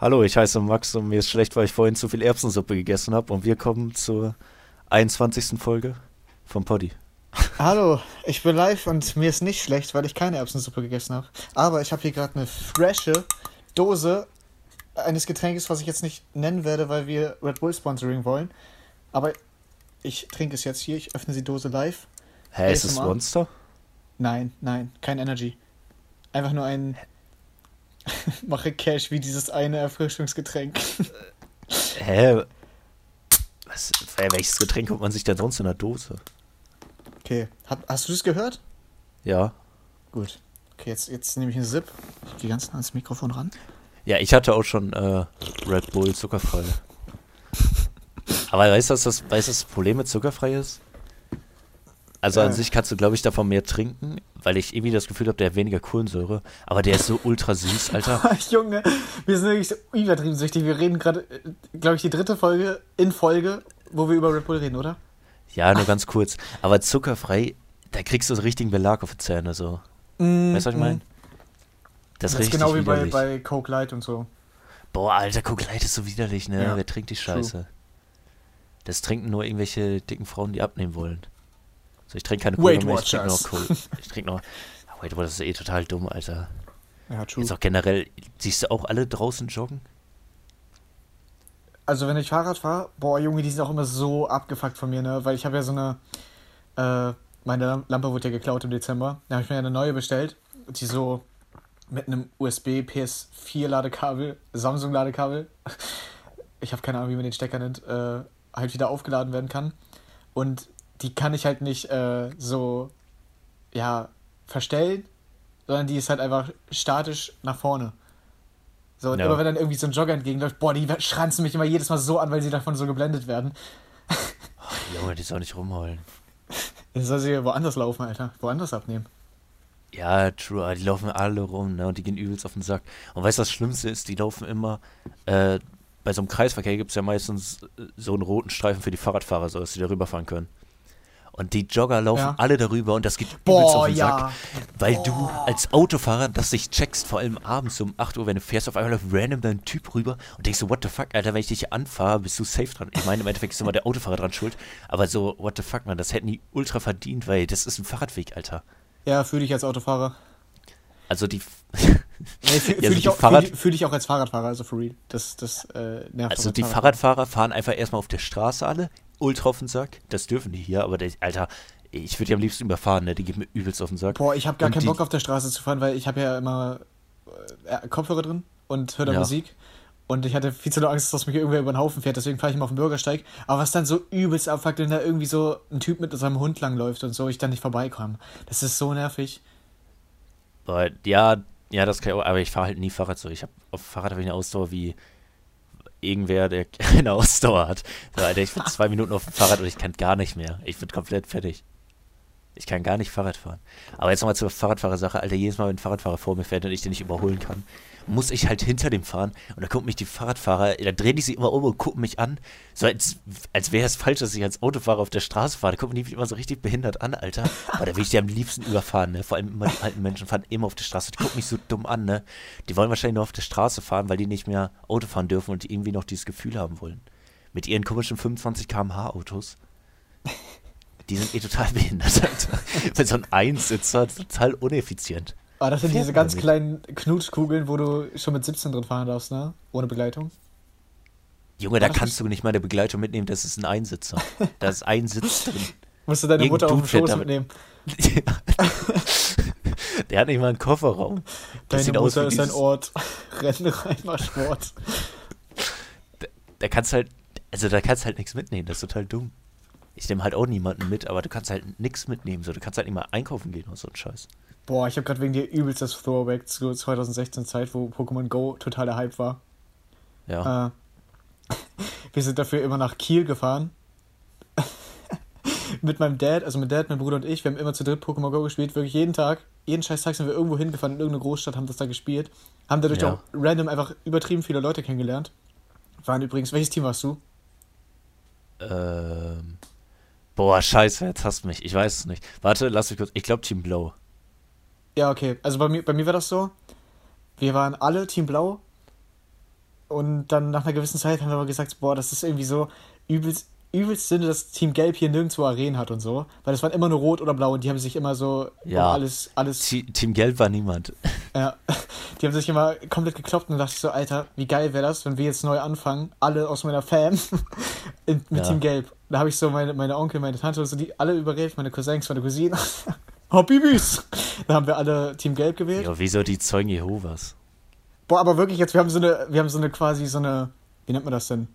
Hallo, ich heiße Max und mir ist schlecht, weil ich vorhin zu viel Erbsensuppe gegessen habe und wir kommen zur 21. Folge vom Poddy. Hallo, ich bin live und mir ist nicht schlecht, weil ich keine Erbsensuppe gegessen habe. Aber ich habe hier gerade eine frische Dose eines Getränkes, was ich jetzt nicht nennen werde, weil wir Red Bull Sponsoring wollen. Aber ich trinke es jetzt hier. Ich öffne die Dose live. Hä, ist es Monster? Nein, nein, kein Energy. Einfach nur ein mache Cash wie dieses eine Erfrischungsgetränk. Hä? Was, welches Getränk kommt man sich denn sonst in der Dose? Okay, Hab, hast du das gehört? Ja. Gut. Okay, jetzt, jetzt nehme ich einen Sip. Ich gehe ganz nah ans Mikrofon ran. Ja, ich hatte auch schon äh, Red Bull zuckerfrei. Aber weißt du, was das, weißt, was das Problem mit zuckerfrei ist? Also an sich kannst du, glaube ich, davon mehr trinken, weil ich irgendwie das Gefühl habe, der hat weniger Kohlensäure. Aber der ist so ultra süß, Alter. Junge, wir sind wirklich so übertrieben süchtig. Wir reden gerade, glaube ich, die dritte Folge in Folge, wo wir über Red Bull reden, oder? Ja, nur ganz kurz. Aber zuckerfrei, da kriegst du so richtigen Belag auf die Zähne, so. Mm, weißt du, was ich meine? Mm. Das, das ist genau wie bei, bei Coke Light und so. Boah, Alter, Coke Light ist so widerlich, ne? Ja. Wer trinkt die Scheiße? True. Das trinken nur irgendwelche dicken Frauen, die abnehmen wollen. So, ich trinke keine Cola mehr, ich trinke noch Cola. Ich trinke noch. Oh, Weight Watchers ist eh total dumm, Alter. Ja, true. Jetzt auch generell, siehst du auch alle draußen joggen? Also wenn ich Fahrrad fahre, boah Junge, die sind auch immer so abgefuckt von mir, ne? Weil ich habe ja so eine, äh, meine Lampe wurde ja geklaut im Dezember. Da habe ich mir eine neue bestellt, die so mit einem USB PS4 Ladekabel, Samsung Ladekabel, ich habe keine Ahnung, wie man den Stecker nennt, äh, halt wieder aufgeladen werden kann. Und die kann ich halt nicht äh, so, ja, verstellen, sondern die ist halt einfach statisch nach vorne. So, und ja. immer wenn dann irgendwie so ein Jogger entgegenläuft, boah, die schranzen mich immer jedes Mal so an, weil sie davon so geblendet werden. Oh, Junge, die soll nicht rumheulen. Dann soll sie woanders laufen, Alter. Woanders abnehmen. Ja, true, die laufen alle rum, ne? Und die gehen übelst auf den Sack. Und weißt du, das Schlimmste ist, die laufen immer, äh, bei so einem Kreisverkehr gibt es ja meistens so einen roten Streifen für die Fahrradfahrer, so dass sie da rüberfahren können. Und die Jogger laufen ja. alle darüber und das geht Boah, übelst auf den ja. Sack. Weil Boah. du als Autofahrer das nicht checkst, vor allem abends um 8 Uhr, wenn du fährst, auf einmal läuft random dein Typ rüber und denkst so, what the fuck, Alter, wenn ich dich anfahre, bist du safe dran. Ich meine, im Endeffekt ist immer der Autofahrer dran schuld. Aber so, what the fuck, man, das hätten die ultra verdient, weil das ist ein Fahrradweg, Alter. Ja, fühle ich als Autofahrer. Also die. nee, fühle also ich, auch, Fahrrad fühl, fühl ich auch als Fahrradfahrer, also for real. Das, das äh, nervt Also die Fahrradfahrer fahren einfach erstmal auf der Straße alle, ultra auf den Sack. Das dürfen die hier, aber der, Alter, ich würde die am liebsten überfahren, ne? Die geben mir übelst auf den Sack. Boah, ich habe gar und keinen Bock auf der Straße zu fahren, weil ich habe ja immer äh, Kopfhörer drin und höre da ja. Musik. Und ich hatte viel zu lange Angst, dass mich irgendwer über den Haufen fährt, deswegen fahre ich immer auf den Bürgersteig. Aber was dann so übelst abfuckt, wenn da irgendwie so ein Typ mit seinem Hund langläuft und so, ich dann nicht vorbeikomme. Das ist so nervig. Ja, ja, das kann ich auch, aber ich fahre halt nie Fahrrad so. Ich habe auf Fahrrad habe ich eine Ausdauer wie irgendwer, der keine Ausdauer hat. So, Alter, ich bin zwei Minuten auf dem Fahrrad und ich kann gar nicht mehr. Ich bin komplett fertig. Ich kann gar nicht Fahrrad fahren. Aber jetzt nochmal zur Fahrradfahrersache. Alter, jedes Mal, wenn ein Fahrradfahrer vor mir fährt und ich den nicht überholen kann, muss ich halt hinter dem fahren. Und da gucken mich die Fahrradfahrer, da drehen die sich immer um und gucken mich an. So als, als wäre es falsch, dass ich als Autofahrer auf der Straße fahre. Da gucken die mich immer so richtig behindert an, Alter. Aber da will ich die am liebsten überfahren, ne? Vor allem immer die alten Menschen fahren immer auf der Straße. Die gucken mich so dumm an, ne? Die wollen wahrscheinlich nur auf der Straße fahren, weil die nicht mehr Auto fahren dürfen und die irgendwie noch dieses Gefühl haben wollen. Mit ihren komischen 25 km/h Autos die sind eh total behindert. Weil so ein Einsitzer total uneffizient. Ah, das sind diese ganz kleinen Knutschkugeln, wo du schon mit 17 drin fahren darfst, ne? Ohne Begleitung. Junge, da kannst du nicht mal eine Begleitung mitnehmen, das ist ein Einsitzer. Da ist ein Sitz drin. Musst du deine Irgend Mutter auf dem Schoß mitnehmen. Der hat nicht mal einen Kofferraum. Das Deine Mutter ist ein Ort. Renn rein, mach Sport. Da, da kannst halt, also da kannst halt nichts mitnehmen, das ist total dumm ich nehme halt auch niemanden mit, aber du kannst halt nichts mitnehmen. So. Du kannst halt nicht mal einkaufen gehen oder so ein Scheiß. Boah, ich habe gerade wegen dir übelst das Throwback zu 2016 Zeit, wo Pokémon Go totaler Hype war. Ja. Äh, wir sind dafür immer nach Kiel gefahren. mit meinem Dad, also mit Dad, mein Bruder und ich, wir haben immer zu dritt Pokémon Go gespielt, wirklich jeden Tag. Jeden scheiß Tag sind wir irgendwo hingefahren, in irgendeine Großstadt, haben das da gespielt. Haben dadurch ja. auch random einfach übertrieben viele Leute kennengelernt. Waren übrigens, welches Team warst du? Ähm. Boah, scheiße, jetzt hast du mich. Ich weiß es nicht. Warte, lass mich kurz. Ich glaube Team Blau. Ja, okay. Also bei mir, bei mir war das so. Wir waren alle Team Blau. und dann nach einer gewissen Zeit haben wir aber gesagt, boah, das ist irgendwie so übelst, übelst Sinn, dass Team Gelb hier nirgendwo Arenen hat und so. Weil es waren immer nur rot oder blau und die haben sich immer so Ja. alles, alles. Team Gelb war niemand. Ja, die haben sich immer komplett gekloppt und dachte ich so, Alter, wie geil wäre das, wenn wir jetzt neu anfangen, alle aus meiner Fam in, mit Ja. Team Gelb. Da habe ich so meine, meine Onkel, meine Tante und so, die alle überredet, meine Cousins, meine Cousinen. oh, Bibis! Da haben wir alle Team Gelb gewählt. Ja, wieso die Zeugen Jehovas? Boah, aber wirklich jetzt, wir haben so eine, wir haben so eine quasi so eine, wie nennt man das denn?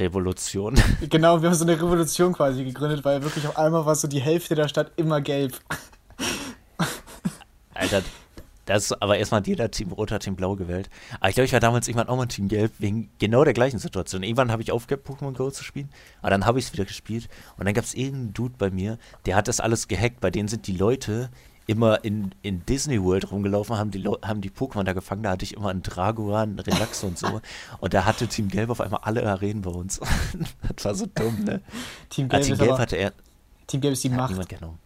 Revolution. Genau, wir haben so eine Revolution quasi gegründet, weil wirklich auf einmal war so die Hälfte der Stadt immer gelb. Alter, das ist aber erstmal jeder Team Rot hat Team Blau gewählt. Aber ich glaube, ich war damals irgendwann auch mal Team Gelb, wegen genau der gleichen Situation. Irgendwann habe ich aufgehört, Pokémon Go zu spielen, aber dann habe ich es wieder gespielt. Und dann gab es irgendeinen Dude bei mir, der hat das alles gehackt. Bei denen sind die Leute immer in, in Disney World rumgelaufen, haben die, haben die Pokémon da gefangen. Da hatte ich immer einen Dragoran, einen Relaxo und so. Und da hatte Team Gelb auf einmal alle Arenen bei uns. das war so dumm, ne? Team Ah, Gelb, Team ist Gelb aber, hatte er Team Gelb ist die hat Macht. niemand genommen.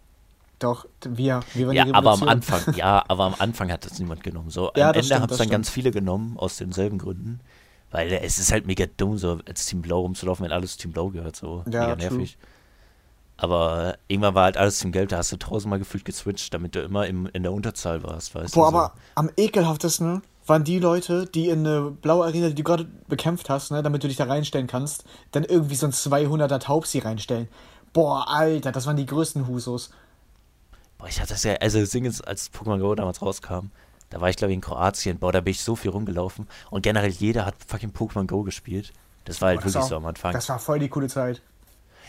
Doch, wir, wir waren Ja, die aber am Revolution. Anfang, ja, aber am Anfang hat das niemand genommen. So, Ja, am Ende haben es dann stimmt. ganz viele genommen, aus denselben Gründen. Weil es ist halt mega dumm, so als Team Blau rumzulaufen, wenn alles Team Blau gehört, so Ja, mega true. Aber irgendwann war halt alles Team Gelb, da hast du tausendmal gefühlt geswitcht, damit du immer im, in der Unterzahl warst, weißt Boah, du? so. aber am ekelhaftesten waren die Leute, die in eine blaue Arena, die du gerade bekämpft hast, ne, damit du dich da reinstellen kannst, dann irgendwie so ein 200er Taubsi reinstellen. Boah, Alter, das waren die größten Husos. Boah, ich hatte das ja, also ist, als Pokémon Go damals rauskam, da war ich glaube ich in Kroatien, boah, da bin ich so viel rumgelaufen und generell jeder hat fucking Pokémon Go gespielt. Das war halt Boah, das wirklich war- so am Anfang. Das war voll die coole Zeit.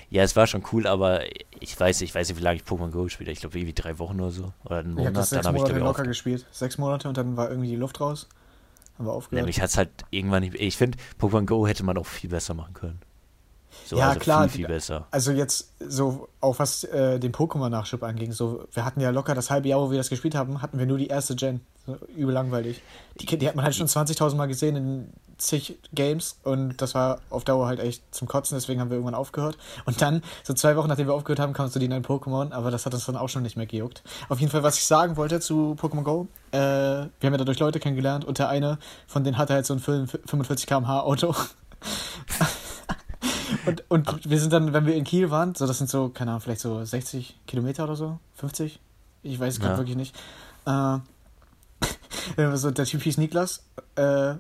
Ja, es war schon cool, aber ich weiß, ich weiß nicht, wie lange ich Pokémon Go gespielt habe. Ich glaube, irgendwie drei Wochen oder so. Oder einen Ich habe Monat. das Dann sechs habe ich, Monate ich, locker aufgehört. gespielt. Sechs Monate und dann war irgendwie die Luft raus. Haben wir aufgehört. Nämlich hat es halt irgendwann nicht. Ich finde, Pokémon Go hätte man auch viel besser machen können. So, Ja, also klar, Viel, viel besser. Also jetzt so, auch was äh, den Pokémon-Nachschub anging, so, wir hatten ja locker das halbe Jahr, wo wir das gespielt haben, hatten wir nur die erste Gen. So, übel langweilig. Die, die hat man halt schon 20.000 Mal gesehen in zig Games und das war auf Dauer halt echt zum Kotzen, deswegen haben wir irgendwann aufgehört. Und dann, so zwei Wochen nachdem wir aufgehört haben, kamen so die neuen Pokémon, aber das hat uns dann auch schon nicht mehr gejuckt. Auf jeden Fall, was ich sagen wollte zu Pokémon Go, äh, wir haben ja dadurch Leute kennengelernt und der eine von denen hatte halt so ein 45 km/h Auto. Und, und wir sind dann, wenn wir in Kiel waren, so das sind so, keine Ahnung, vielleicht so 60 Kilometer oder so, 50? Ich weiß es gerade Ja. wirklich nicht. Äh, so, der Typ hieß Niklas. Äh,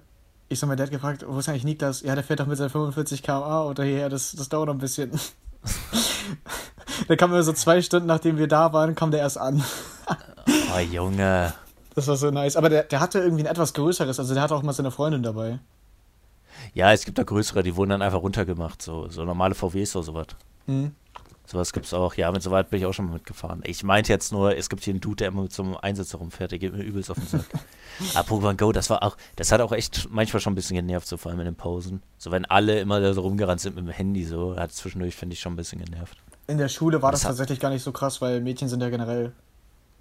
ich so, mein Dad gefragt, wo ist eigentlich Niklas? Ja, der fährt doch mit seinen 45 km/h oder hierher, das, das dauert noch ein bisschen. der kam immer so zwei Stunden, nachdem wir da waren, kam der erst an. Oh, Junge. Das war so nice. Aber der, der hatte irgendwie ein etwas größeres, also der hatte auch mal seine Freundin dabei. Ja, es gibt da größere, die wurden dann einfach runtergemacht. So, so normale VWs oder sowas. Hm. Sowas gibt's auch. Ja, mit so weit bin ich auch schon mal mitgefahren. Ich meinte jetzt nur, es gibt hier einen Dude, der immer mit so einem Einsatz rumfährt, der geht mir übelst auf den Sack. Aber Pokémon Go, das war auch, das hat auch echt manchmal schon ein bisschen genervt, so vor allem in den Pausen. So, wenn alle immer da so rumgerannt sind mit dem Handy, so, hat zwischendurch, finde ich, schon ein bisschen genervt. In der Schule war das, Das tatsächlich gar nicht so krass, weil Mädchen sind ja generell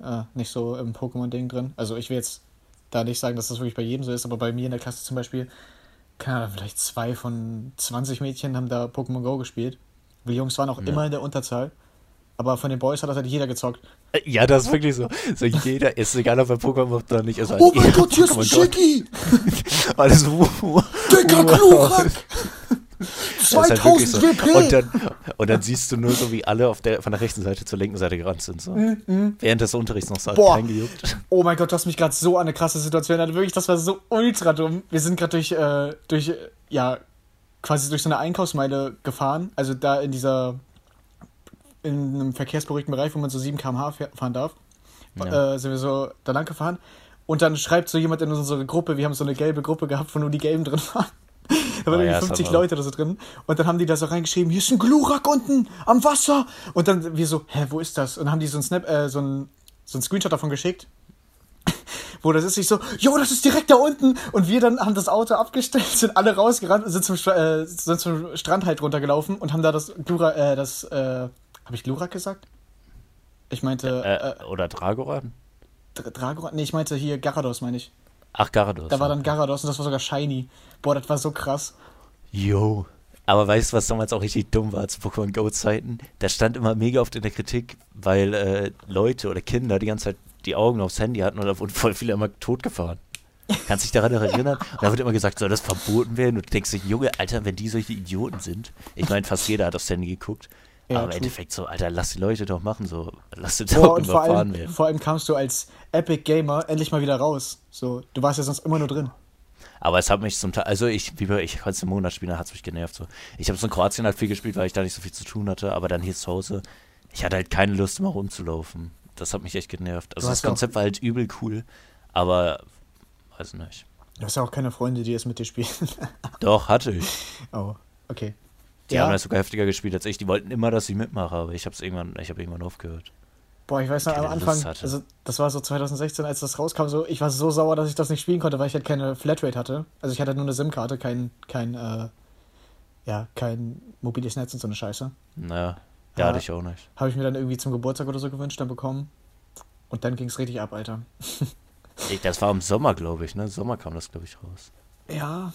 äh, nicht so im Pokémon-Ding drin. Also ich will jetzt da nicht sagen, dass das wirklich bei jedem so ist, aber bei mir in der Klasse zum Beispiel, keine Ahnung, vielleicht zwei von 20 Mädchen haben da Pokémon Go gespielt. Die Jungs waren auch Ja. immer in der Unterzahl. Aber von den Boys hat das halt jeder gezockt. Äh, Ja, das ist wirklich so. So jeder, ist egal, ob er Pokémon macht oder nicht. Ist halt Oh mein Gott, hier ist ein. Shaggy! Alles. Dicker wirklich 2000 so. WP! Und dann, und dann siehst du nur so, wie alle der, von der rechten Seite zur linken Seite gerannt sind. So. Während des Unterrichts noch so Mhm, Boah. kein gejuckt. Oh mein Gott, du hast mich gerade so an eine krasse Situation erinnert. Wirklich, das war so ultra dumm. Wir sind gerade durch, äh, durch, ja, quasi durch so eine Einkaufsmeile gefahren. Also da in dieser, in einem verkehrsberuhigten Bereich, wo man so 7 km/h fahren darf, Ja. äh, sind wir so da lang gefahren. Und dann schreibt so jemand in unsere Gruppe, wir haben so eine gelbe Gruppe gehabt, wo nur die Gelben drin waren. Da waren Oh irgendwie ja, das 50 hat man- Leute oder so drin. Und dann haben die da so reingeschrieben, hier ist ein Glurak unten am Wasser. Und dann wir so, hä, wo ist das? Und dann haben die so ein Snap, äh, so ein, so ein Screenshot davon geschickt. Wo das ist, ich so, jo, das ist direkt da unten. Und wir dann haben das Auto abgestellt, sind alle rausgerannt und sind zum, äh, sind zum Strand halt runtergelaufen und haben da das Glurak, äh, das, äh, habe ich Glurak gesagt? Ich meinte, äh, Äh, oder Dragoran? Dra- Dragoran? Nee, ich meinte hier Garados, meine ich. Ach, Garados. Da war dann. Garados und das war sogar shiny. Boah, das war so krass. Yo. Aber weißt du, was damals auch richtig dumm war zu Pokémon Go-Zeiten? Da stand immer mega oft in der Kritik, weil äh, Leute oder Kinder die ganze Zeit die Augen aufs Handy hatten und da wurden voll viele immer totgefahren. Kannst dich daran erinnern? Und da wird immer gesagt, soll das verboten werden? Und du denkst dir, Junge, Alter, wenn die solche Idioten sind. Ich meine, fast jeder hat aufs Handy geguckt. Ja, aber im. Endeffekt so, Alter, lass die Leute doch machen, so. Lass die Boah, doch vor überfahren allem, werden. vor allem kamst du als Epic Gamer endlich mal wieder raus. So, du warst ja sonst immer nur drin. Aber es hat mich zum Teil, also ich, wie bei- ich konnte es im Monat spielen, da hat es mich genervt. So. Ich habe es in Kroatien halt viel gespielt, weil ich da nicht so viel zu tun hatte, aber dann hier zu Hause, ich hatte halt keine Lust, immer rumzulaufen. Das hat mich echt genervt. Also das Konzept war halt übel cool, aber weiß nicht. Du hast ja auch keine Freunde, die es mit dir spielen. Doch, hatte ich. oh, okay. Die Ja. haben das sogar heftiger gespielt als ich. Die wollten immer, dass ich mitmache, aber ich habe irgendwann, ich habe irgendwann aufgehört. Boah, ich weiß noch, am Anfang, also das war so 2016, als das rauskam, so, ich war so sauer, dass ich das nicht spielen konnte, weil ich halt keine Flatrate hatte. Also ich hatte nur eine SIM-Karte, kein, kein, äh, ja, kein mobiles Netz und so eine Scheiße. Naja, ja, Ja. hatte ich auch nicht. Habe ich mir dann irgendwie zum Geburtstag oder so gewünscht, dann bekommen. Und dann ging es richtig ab, Alter. Das war im Sommer, glaube ich, ne? Sommer kam das, glaube ich, raus. Ja.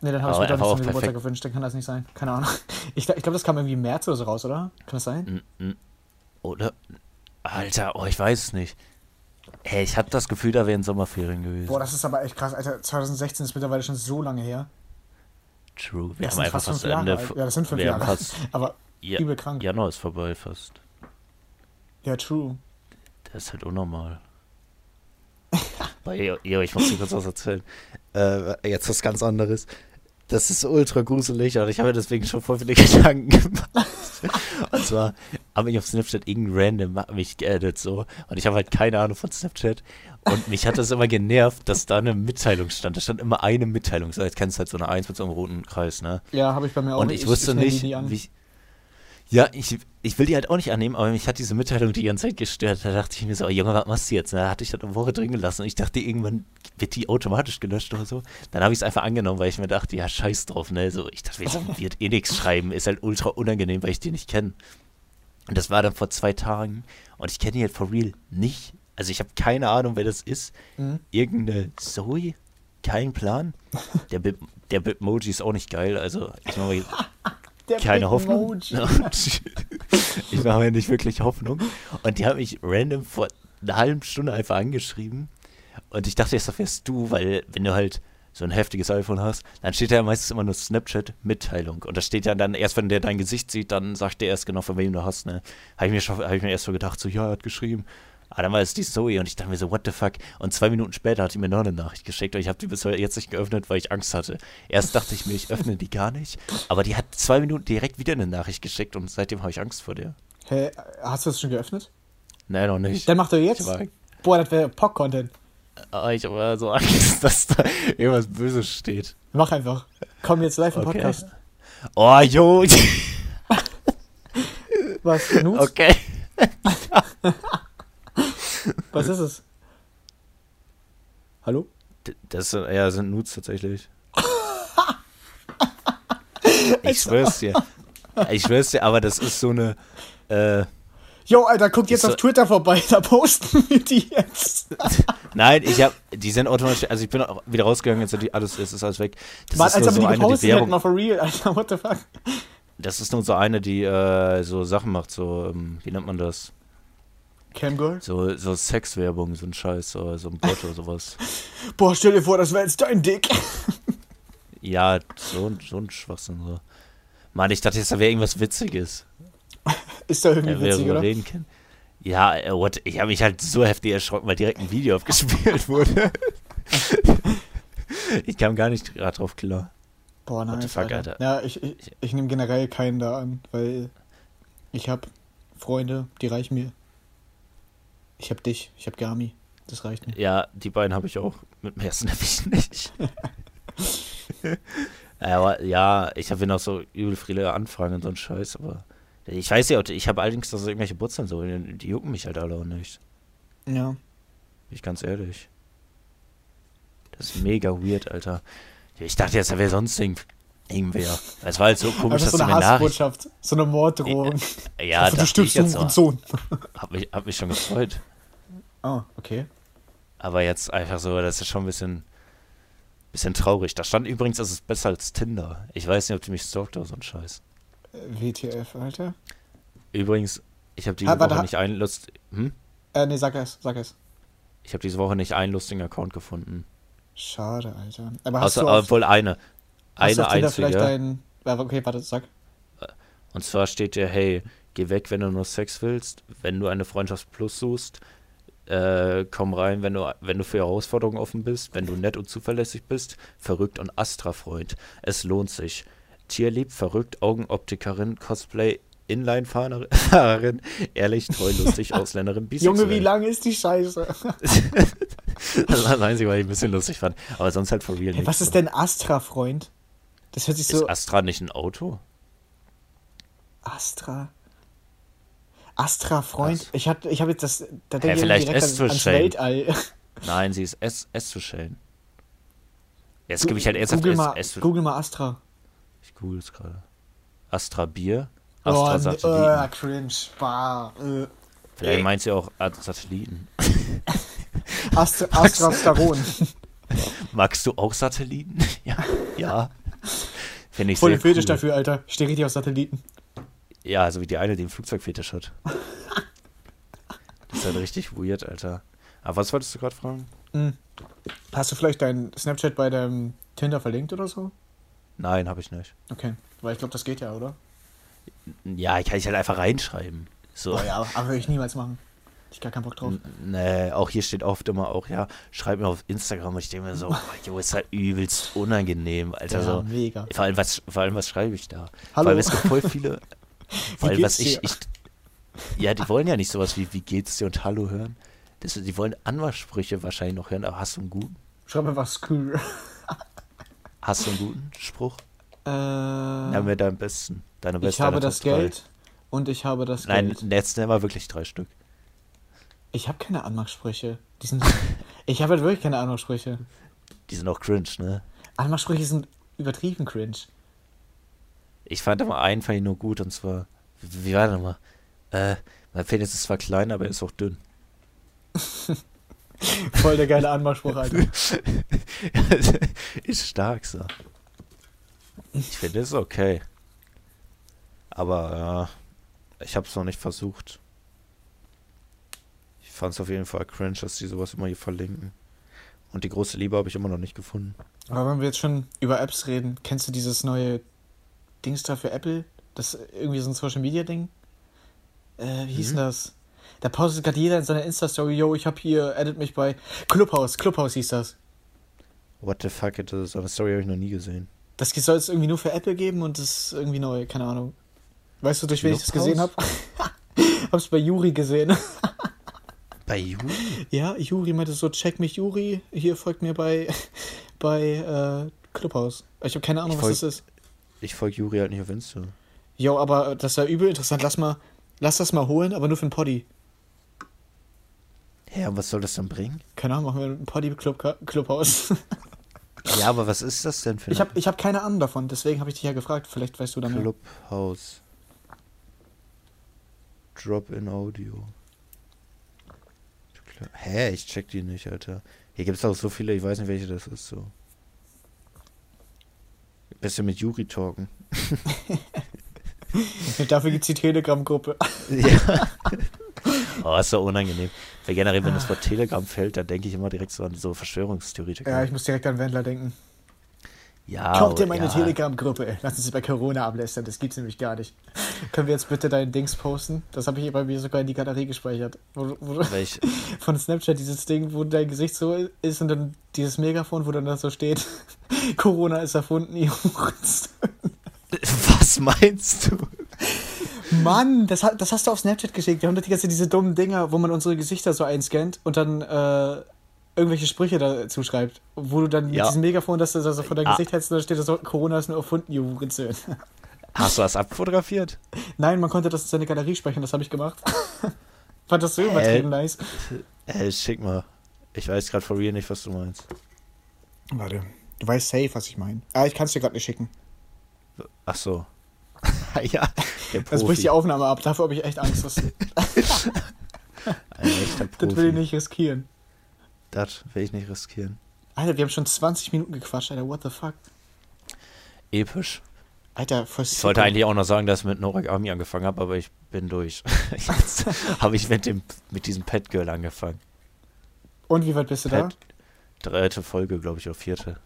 Ne, dann habe ich mir auch zum Geburtstag perfekt. gewünscht, dann kann das nicht sein. Keine Ahnung. Ich, ich glaube, das kam irgendwie im März oder so raus, oder? Kann das sein? Oder? Alter, oh, ich weiß es nicht. Hey, ich habe das Gefühl, da wären Sommerferien gewesen. Boah, das ist aber echt krass, Alter. 2016 ist mittlerweile schon so lange her. True. Wir Das haben einfach fast fast Ende. Ja, das sind fünf wir Jahre. fast, Aber ja, übel krank. Ja, Januar ist vorbei fast. true. Das ist halt unnormal. Ja, ich muss dir kurz was erzählen. Äh, jetzt was ganz anderes. Das ist ultra gruselig und ich habe mir deswegen schon voll viele Gedanken gemacht. Und zwar habe ich auf Snapchat irgendein random mich geaddet so und ich habe halt keine Ahnung von Snapchat und mich hat das immer genervt, dass da eine Mitteilung stand. Da stand immer eine Mitteilung. So, jetzt kennst du halt so eine Eins mit so einem roten Kreis, ne? Ja, habe ich bei mir auch. Und ich, wusste die nicht, wie ich, Ja, ich, ich will die halt auch nicht annehmen, aber mich hat diese Mitteilung die ganze Zeit gestört. Da dachte ich mir so, oh Junge, was machst du jetzt? Da hatte ich das eine Woche drin gelassen und ich dachte, irgendwann wird die automatisch gelöscht oder so. Dann habe ich es einfach angenommen, weil ich mir dachte, ja, scheiß drauf, ne? So, ich dachte, wir wird eh nichts schreiben, ist halt ultra unangenehm, weil ich die nicht kenne. Und das war dann vor zwei Tagen und ich kenne die halt for real nicht. Also ich habe keine Ahnung, wer das ist. Mhm. Irgendeine Zoe? Kein Plan. Der, Bit, der Bitmoji ist auch nicht geil, also ich mache mir Der keine Hoffnung. Bitmoji. ich mache mir nicht wirklich Hoffnung. Und die hat mich random vor einer halben Stunde einfach angeschrieben. Und ich dachte, das wärst du, weil wenn du halt so ein heftiges iPhone hast, dann steht da ja meistens immer nur Snapchat-Mitteilung. Und da steht ja dann, erst wenn der dein Gesicht sieht, dann sagt der erst genau, von wem du hast, ne? Habe ich, mir schon- hab ich mir erst so gedacht, so, ja, er hat geschrieben. Aber dann war es die Zoe und ich dachte mir so, what the fuck? Und zwei Minuten später hat die mir noch eine Nachricht geschickt und ich habe die bis jetzt nicht geöffnet, weil ich Angst hatte. Erst dachte ich mir, ich öffne die gar nicht, aber die hat zwei Minuten direkt wieder eine Nachricht geschickt und seitdem habe ich Angst vor der. Hä, hast du das schon geöffnet? Nein, noch nicht. Dann mach doch jetzt. War, Boah, das wäre POC-Content. ah, ich habe so Angst, dass da irgendwas Böses steht. Mach einfach. Komm jetzt live im Okay. Podcast. Oh, jo. Was? Nudes? Okay. Was ist es? Hallo? Das sind, ja, sind Nudes tatsächlich. Ich schwör's dir. Ich schwör's dir, aber das ist so eine. Äh, Yo, Alter, guckt jetzt Ist so- auf Twitter vorbei, da posten wir die jetzt. nein, ich hab. Die sind automatisch. Also ich bin auch wieder rausgegangen, jetzt die alles, es ist alles weg. Das Mann, ist als nur ob so die eine, die mal for real, Alter, what the fuck? Das ist nur so eine, die äh, so Sachen macht, so, ähm, wie nennt man das? Camgirl? So, so Sexwerbung, so ein Scheiß, so, so ein Bot oder sowas. Boah, stell dir vor, das wäre jetzt dein Dick. Ja, so, ein- so ein Schwachsinn. So. Mann, ich dachte jetzt, da wäre irgendwas Witziges. Ist doch irgendwie Ja, witzig, oder? reden können. Ja, äh, what? ich habe mich halt so heftig erschrocken, weil direkt ein Video aufgespielt wurde. ich kam gar nicht gerade drauf klar. Boah, What nein, the fuck, Alter. Alter. Ja, ich, ich, ich nehme generell keinen da an, weil ich habe Freunde, die reichen mir. Ich habe dich, ich habe Gami. Das reicht mir. Ja, die beiden habe ich auch. Mit mehr snap ich nicht. aber ja, ich habe noch so übel viele Anfragen und so ein Scheiß, aber ich weiß ja, ich habe allerdings dass irgendwelche Butzeln so, die die jucken mich halt alle auch nicht. Ja. Bin ich ganz ehrlich. Das ist mega weird, Alter. Ich dachte jetzt, da wäre sonst irgend- irgendwer. Es war halt so komisch, dass so du eine. Hassbotschaft, so eine Morddrohung. Ja, Also, du stirbst jetzt auch. Sohn. Hab mich, hab mich schon gefreut. Oh, okay. Aber jetzt einfach so, das ist schon ein bisschen, bisschen traurig. Da stand übrigens, das ist besser als Tinder. Ich weiß nicht, ob du mich stalkt oder so ein Scheiß. Äh, WTF, Alter. Übrigens, ich habe diese Ah, warte, Woche nicht einen Lust, hm? Äh, nee, sag es, sag es. Ich habe diese Woche nicht einen lustigen Account gefunden. Schade, Alter. Aber hast Außer, du obwohl eine. Hast Eine vielleicht einzige. deinen. Ja, Okay, warte, sag. Und zwar steht dir, hey, geh weg, wenn du nur Sex willst. Wenn du eine Freundschaft plus suchst, äh, komm rein, wenn du, wenn du für Herausforderungen offen bist, wenn du nett und zuverlässig bist, verrückt und Astra-Freund. Es lohnt sich. Tierlieb, verrückt, Augenoptikerin, Cosplay, Inline-Fahrerin, ehrlich, treu, lustig, Ausländerin, bisexuell. Junge, wie lang ist die Scheiße? Das war das Einzige, was ich ein bisschen lustig fand. Aber sonst halt for real Hey, was ist denn Astra-Freund? Das hört sich Ist so. Astra nicht ein Auto? Astra. Astra-Freund? Was? Ich, hab- ich habe jetzt das. Da ich vielleicht direkt an, zu ans. Weltall. Nein, sie ist S, S zu Schellen. Jetzt gebe ich halt ernsthaft Google S, mal, S Google mal Astra. Ich google es gerade. Astra Bier? Oh, Astra ne, Satelliten. äh, cringe. Bah, äh. Vielleicht meint sie auch Satelliten. Astra, Astra Staron. Magst du auch Satelliten? ja. Ja. Finde ich Voll sehr Fetisch cool. dafür, Alter. Ich stehe richtig auf Satelliten. Ja, also wie die eine, die einen Flugzeugfetisch hat. das ist halt richtig weird, Alter. Aber was wolltest du gerade fragen? Hm. Hast du vielleicht dein Snapchat bei deinem Tinder verlinkt oder so? Nein, habe ich nicht. Okay, weil ich glaube, das geht ja, oder? Ja, kann ich halt einfach reinschreiben. So. Oh ja, aber würde ich niemals machen. Ich gar keinen Bock drauf. Nee, auch hier steht oft immer auch, ja, schreib mir auf Instagram und ich denke mir so, jo, ist halt übelst unangenehm, Alter. ja, so. mega. Vor allem, was, vor allem, was schreibe ich da? Hallo. Vor allem, es gibt voll viele. Vor allem, was ich, ich. Ja, die wollen ja nicht sowas wie, wie geht's dir und Hallo hören. Das, die wollen Anmachsprüche wahrscheinlich noch hören, aber hast du einen guten? Schreib mir was cool. Hast du einen guten Spruch? Äh, Ja, mit deinem besten. Deine beste. ich habe das drei. Geld und ich habe das Nein, Geld. jetzt nehmen wir wirklich drei Stück. Ich habe keine Anmachsprüche. Die sind. ich habe halt wirklich keine Anmachsprüche. Die sind auch cringe, ne? Anmachsprüche sind übertrieben cringe. Ich fand aber einen fand ich nur gut und zwar, wie wie war der nochmal? Äh, mein Penis ist zwar klein, aber er ist auch dünn. Voll der geile Anmachspruch, Alter. ist stark so. Ich finde es okay. Aber äh, ich habe es noch nicht versucht. Fand es auf jeden Fall cringe, dass die sowas immer hier verlinken. Und die große Liebe habe ich immer noch nicht gefunden. Aber wenn wir jetzt schon über Apps reden, kennst du dieses neue Dings da für Apple? Das ist irgendwie so ein Social Media Ding? Äh, wie hieß Mhm. denn das? Da postet gerade jeder in seiner Insta-Story, yo, ich hab hier, edit mich bei Clubhouse, Clubhouse hieß das. What the fuck, das ist eine Story habe ich noch nie gesehen. Das soll es irgendwie nur für Apple geben und das ist irgendwie neu, keine Ahnung. Weißt du, durch wen ich das gesehen hab? Hab's bei Juri gesehen. Bei Juli? ja, Juri meinte so, check mich Juri, hier folgt mir bei, bei äh, Clubhouse. Ich habe keine Ahnung, Ich was folg- das ist. Ich folge Juri halt nicht auf Insta. Jo, aber das war übel interessant. Lass mal, lass das mal holen, aber nur für einen Poddy. Hä, und was soll das dann bringen? Keine Ahnung, machen wir einen Poddy Club Clubhaus. Ja, aber was ist das denn für ich habe ich hab keine Ahnung davon, deswegen habe ich dich ja gefragt. Vielleicht weißt du dann. Clubhouse. Drop-in Audio. Hä, ich check die nicht, Alter. Hier gibt's auch so viele, ich weiß nicht, welche das ist, so. Bisschen mit Yuri talken. Dafür gibt's die Telegram-Gruppe. ja. Oh, ist so unangenehm. Weil generell, wenn das Wort Telegram fällt, dann denke ich immer direkt so an so Verschwörungstheoretiker. Ja, ich muss direkt an Wendler denken. Ja, Kommt in meine ja. Telegram-Gruppe. Lass uns über Corona ablästern, das gibt's nämlich gar nicht. Können wir jetzt bitte dein Dings posten? Das habe ich bei mir sogar in die Galerie gespeichert. Wo, wo, Welch, von Snapchat, dieses Ding, wo dein Gesicht so ist und dann dieses Megafon, wo dann da so steht, Corona ist erfunden, was meinst du? Mann, das, das hast du auf Snapchat geschickt. Wir haben doch die ganze diese dummen Dinger, wo man unsere Gesichter so einscannt und dann äh, irgendwelche Sprüche dazu schreibt. Wo du dann mit Ja. diesem Megafon, dass du das so vor dein Ah. Gesicht hältst und dann steht da so, Corona ist nur erfunden, Hurensohn. Hast du das abfotografiert? Nein, man konnte das in seine Galerie speichern, das habe ich gemacht. Fand das so übertrieben nice. Ey, schick mal. Ich weiß gerade for real nicht, was du meinst. Warte, du weißt safe, was ich meine. Ah, ich kann es dir gerade nicht schicken. Ach so. ja, der Das bricht die Aufnahme ab, dafür habe ich echt Angst. Das, Ein echter Profi. das will ich nicht riskieren. Das will ich nicht riskieren. Alter, wir haben schon 20 Minuten gequatscht, Alter, what the fuck? Episch. Alter, voll Ich wollte eigentlich auch noch sagen, dass ich mit Norak Army angefangen habe, aber ich bin durch. Jetzt habe ich mit, dem, mit diesem Pet Girl angefangen. Und wie weit bist du da? Pet, dritte Folge, glaube ich, oder vierte.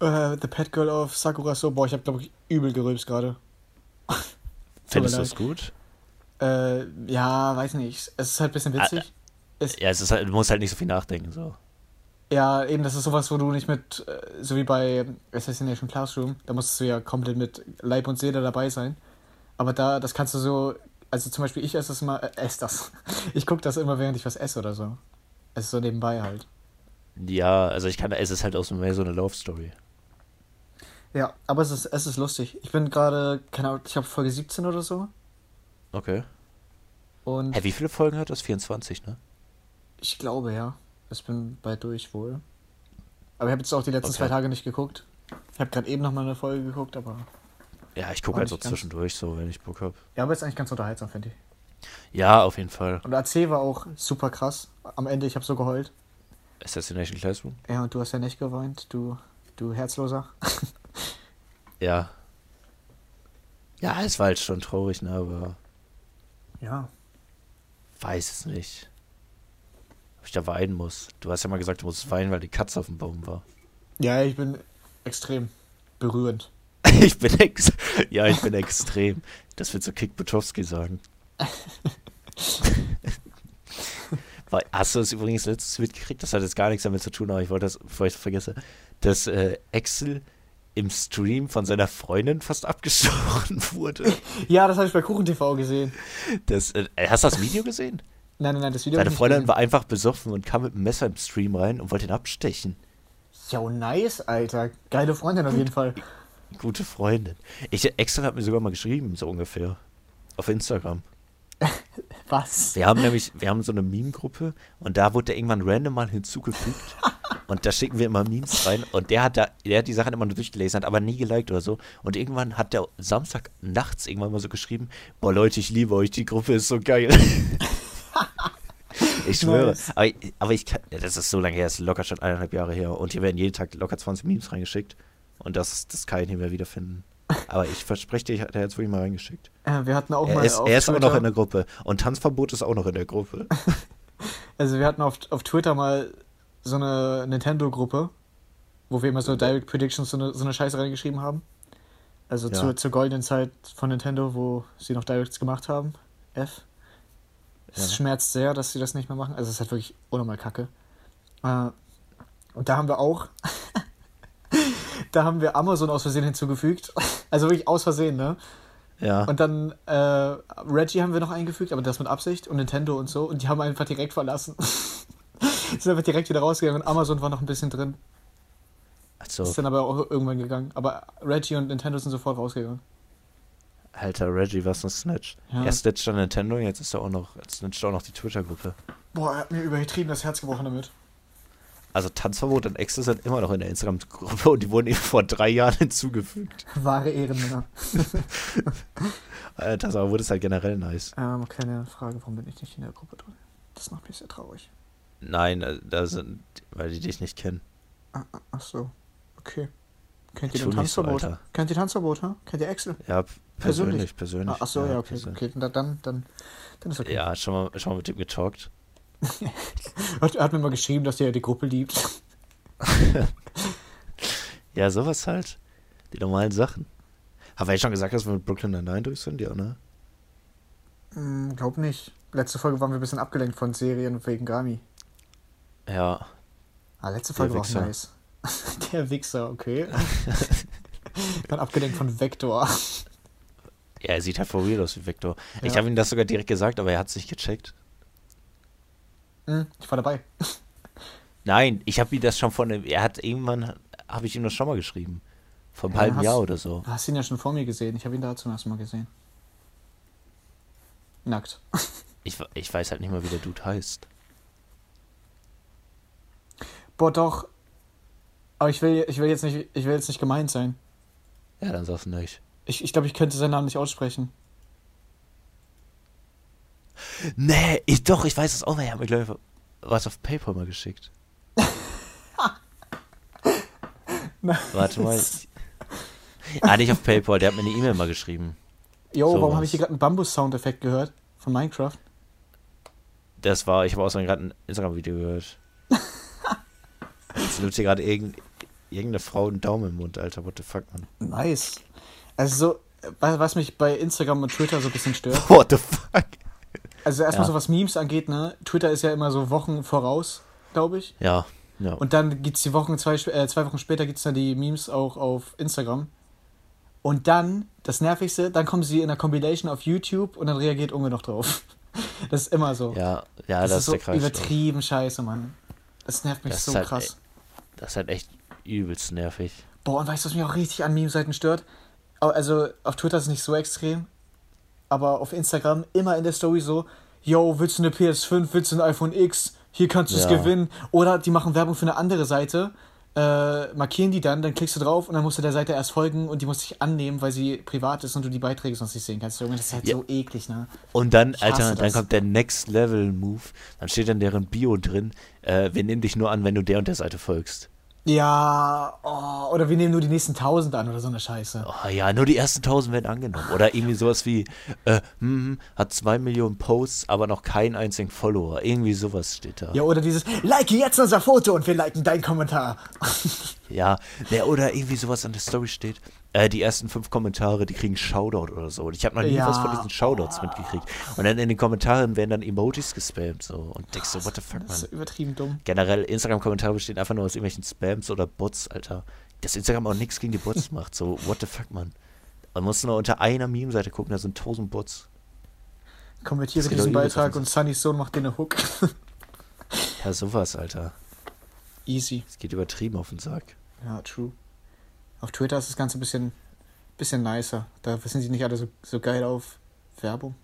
Äh, The Pet Girl of Sakura So. Boah, ich habe, glaube ich, übel gerülpst gerade. Findest du es gut? Äh, ja, weiß nicht. Es ist halt ein bisschen witzig. Es, Ja, es ist halt, du musst halt nicht so viel nachdenken. So. ja, eben, das ist sowas, wo du nicht mit, äh, so wie bei Assassination Classroom, da musstest du ja komplett mit Leib und Seele dabei sein. Aber da, das kannst du so, also zum Beispiel ich esse das immer, äh, esse das. Ich gucke das immer, während ich was esse oder so. Es ist so nebenbei halt. Ja, also ich kann, es ist halt auch so mehr so eine Love Story. Ja, aber es ist, es ist lustig. Ich bin gerade, keine Ahnung, ich habe Folge 17 oder so. Okay. Und Hä, wie viele Folgen hat das? 24, ne? Ich glaube, ja. Ich bin bald durch wohl. Aber ich habe jetzt auch die letzten Okay. zwei Tage nicht geguckt. Ich habe gerade eben noch mal eine Folge geguckt, aber. Ja, ich gucke halt so zwischendurch, so, wenn ich Bock hab. Ja, aber ist eigentlich ganz unterhaltsam, finde ich. Ja, auf jeden Fall. Und AC war auch super krass. Am Ende, ich habe so geheult. Assassination Classroom? Ja, und du hast ja nicht geweint, du, du Herzloser. Ja. Ja, es war halt schon traurig, ne, aber Ja. weiß es nicht. Ob ich da weinen muss. Du hast ja mal gesagt, du musst weinen, weil die Katze auf dem Baum war. Ja, ich bin extrem berührend. Ich bin ex ja, ich bin extrem. Das wird so Kick Butowski sagen. Weil, hast du es übrigens letztes mitgekriegt? Das hat jetzt gar nichts damit zu tun, aber ich wollte das, bevor ich es vergesse, dass äh, Axel im Stream von seiner Freundin fast abgestochen wurde. Ja, das habe ich bei Kuchen TV gesehen. Das, äh, hast du das Video gesehen? Nein, nein, nein, das Video Seine Freundin gesehen. war einfach besoffen und kam mit einem Messer im Stream rein und wollte ihn abstechen. Jo, nice, Alter. Geile Freundin auf jeden Fall. Gute Freundin. Ich, Axel hat mir sogar mal geschrieben, so ungefähr. Auf Instagram. Was? Wir haben nämlich, wir haben so eine Meme-Gruppe und da wurde der irgendwann random mal hinzugefügt. und da schicken wir immer Memes rein und der hat da, der hat die Sachen immer nur durchgelesen, hat aber nie geliked oder so. Und irgendwann hat der Samstag nachts irgendwann mal so geschrieben, boah Leute, ich liebe euch, die Gruppe ist so geil. ich schwöre. Nice. Aber, ich- aber ich kann, ja, das ist so lange her, das ist locker schon eineinhalb Jahre her. Und hier werden jeden Tag locker 20 Memes reingeschickt. Und das, das kann ich nicht mehr wiederfinden. Aber ich verspreche dir, ich hat er jetzt wirklich mal reingeschickt. Äh, wir hatten auch Er mal ist, er ist immer noch in der Gruppe. Und Tanzverbot ist auch noch in der Gruppe. also wir hatten auf, auf Twitter mal so eine Nintendo-Gruppe, wo wir immer so Direct Predictions, so eine, so eine Scheiße reingeschrieben haben. Also Ja. zur, zur goldenen Zeit von Nintendo, wo sie noch Directs gemacht haben. F. Es Ja. schmerzt sehr, dass sie das nicht mehr machen. Also es ist halt wirklich unnormal kacke. Äh, und da haben wir auch, da haben wir Amazon aus Versehen hinzugefügt. Also wirklich aus Versehen, ne? Ja. Und dann äh, Reggie haben wir noch eingefügt, aber das mit Absicht und Nintendo und so. Und die haben einfach direkt verlassen. sind einfach direkt wieder rausgegangen und Amazon war noch ein bisschen drin. Also, Ist dann aber auch irgendwann gegangen. Aber Reggie und Nintendo sind sofort rausgegangen. Alter, Reggie, was ein Snitch. Ja. Er snitcht an Nintendo, jetzt ist er auch noch, jetzt snitcht auch noch die Twitter-Gruppe. Boah, er hat mir übertrieben das Herz gebrochen damit. Also Tanzverbot und Exe sind immer noch in der Instagram-Gruppe und die wurden eben vor drei Jahren hinzugefügt. Wahre Ehrenmänner. Das aber wurde es halt generell nice. Ähm, kleine Frage, warum bin ich nicht in der Gruppe drin? Das macht mich sehr traurig. Nein, äh, da sind, weil die dich nicht kennen. Ah, ah, ach so. Okay. Kennt ihr den so, Tanzverbot? Alter. Kennt ihr Tanzverbot, ha? Kennt ihr Excel? Ja, Persönlich? persönlich, persönlich. Ach so, ja, okay. Okay, dann, dann, dann, ist okay. Ja, schon mal, schon mal mit dem getalkt. Hat, er hat mir mal geschrieben, dass er die Gruppe liebt. Ja, sowas halt. Die normalen Sachen. Haben wir ja schon gesagt, dass wir mit Brooklyn Nine-Nine durch sind? Ja, ne? Hm, glaub nicht. Letzte Folge waren wir ein bisschen abgelenkt von Serien wegen Grammy. Ja. Ah, letzte Folge Der war auch nice. Der Wichser, okay. Dann abgelenkt von Vector. Ja, er sieht halt for real aus wie Victor. Ich Ja. habe ihm das sogar direkt gesagt, aber er hat es nicht gecheckt. Hm, ich war dabei. Nein, ich habe ihm das schon von dem, er hat irgendwann, habe ich ihm das schon mal geschrieben. Vor einem Ja, halben hast- Jahr oder so. Du hast ihn ja schon vor mir gesehen. Ich habe ihn da zum ersten Mal gesehen. Nackt. Ich, ich weiß halt nicht mal, wie der Dude heißt. Boah, doch. Aber ich will, ich will jetzt nicht, ich will jetzt nicht gemeint sein. Ja, dann sag's nicht. Ich, ich glaube, ich könnte seinen Namen nicht aussprechen. Nee, ich, doch, ich weiß es auch. Er hat mir, glaube ich, was auf PayPal mal geschickt. Warte mal. Ah, nicht auf PayPal, der hat mir eine E-Mail mal geschrieben. Jo, warum Sowas. habe ich hier gerade einen Bambus-Soundeffekt gehört? Von Minecraft? Das war, ich habe auch so gerade ein Instagram-Video gehört. Jetzt nimmt hier gerade irgend, irgendeine Frau einen Daumen im Mund, Alter. What the fuck, man? Nice. Also so, was mich bei Instagram und Twitter so ein bisschen stört. What the fuck? Also erstmal Ja. so was Memes angeht, ne? Twitter ist ja immer so Wochen voraus, glaube ich. Ja, ja. Und dann gibt's die Wochen, zwei, äh, zwei Wochen später gibt's dann die Memes auch auf Instagram. Und dann, das Nervigste, dann kommen sie in der Compilation auf YouTube und dann reagiert Unge noch drauf. Das ist immer so. ja, ja, das, das, ist so der übertrieben scheiße, Mann. Das nervt mich Das so halt krass. Das ist halt echt übelst nervig. Boah, und weißt du, was mich auch richtig an Meme-Seiten stört? Also, auf Twitter ist es nicht so extrem, aber auf Instagram immer in der Story so, yo, willst du eine PS5, willst du ein iPhone X, hier kannst du es Ja. gewinnen. Oder die machen Werbung für eine andere Seite, äh, markieren die dann, dann klickst du drauf und dann musst du der Seite erst folgen und die muss dich annehmen, weil sie privat ist und du die Beiträge sonst nicht sehen kannst. Junge, das ist halt Ja. so eklig, ne? Und dann, Alter, dann das. kommt der Next Level Move. Dann steht dann deren Bio drin. Äh, wir nehmen dich nur an, wenn du der und der Seite folgst. Ja, oh, oder wir nehmen nur die nächsten tausend an oder so eine Scheiße. Oh ja, nur die ersten tausend werden angenommen. Oder irgendwie sowas wie, äh, hm, hat zwei Millionen Posts, aber noch keinen einzigen Follower. Irgendwie sowas steht da. Ja, oder dieses, like jetzt unser Foto und wir liken deinen Kommentar. Ja, ne, oder irgendwie sowas an der Story steht. Äh, die ersten fünf Kommentare, die kriegen Shoutout oder so. Und ich habe noch nie Ja. was von diesen Shoutouts mitgekriegt. Und dann in den Kommentaren werden dann Emojis gespammt so. Und denkst so, what the fuck, Das man. ist übertrieben dumm. Generell, Instagram-Kommentare bestehen einfach nur aus irgendwelchen Spams oder Bots, Alter. Dass Instagram auch nichts gegen die Bots macht. So, what the fuck, man. Man muss nur unter einer Meme-Seite gucken, da sind tausend Bots. Kommentiere Das geht diesen Beitrag und Sunnys Sohn macht dir eine Hook. Ja, sowas, Alter. Easy. Es geht übertrieben auf den Sack. Ja, true. Auf Twitter ist das Ganze ein bisschen, bisschen nicer. Da sind sie nicht alle so, so geil auf Werbung.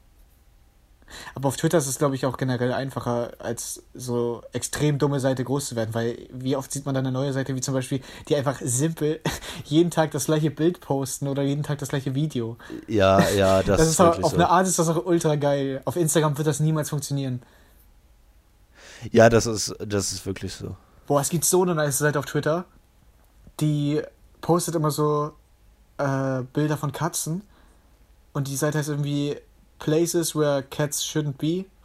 Aber auf Twitter ist es, glaube ich, auch generell einfacher, als so extrem dumme Seite groß zu werden, weil wie oft sieht man dann eine neue Seite, wie zum Beispiel, die einfach simpel jeden Tag das gleiche Bild posten oder jeden Tag das gleiche Video. Ja, ja, das, Das, ist ist auch, auf so. eine Art ist das auch ultra geil. Auf Instagram wird das niemals funktionieren. Ja, das ist, das ist wirklich so. Boah, es gibt so eine nice Seite auf Twitter, die postet immer so äh, Bilder von Katzen und die Seite heißt irgendwie Places where cats shouldn't be.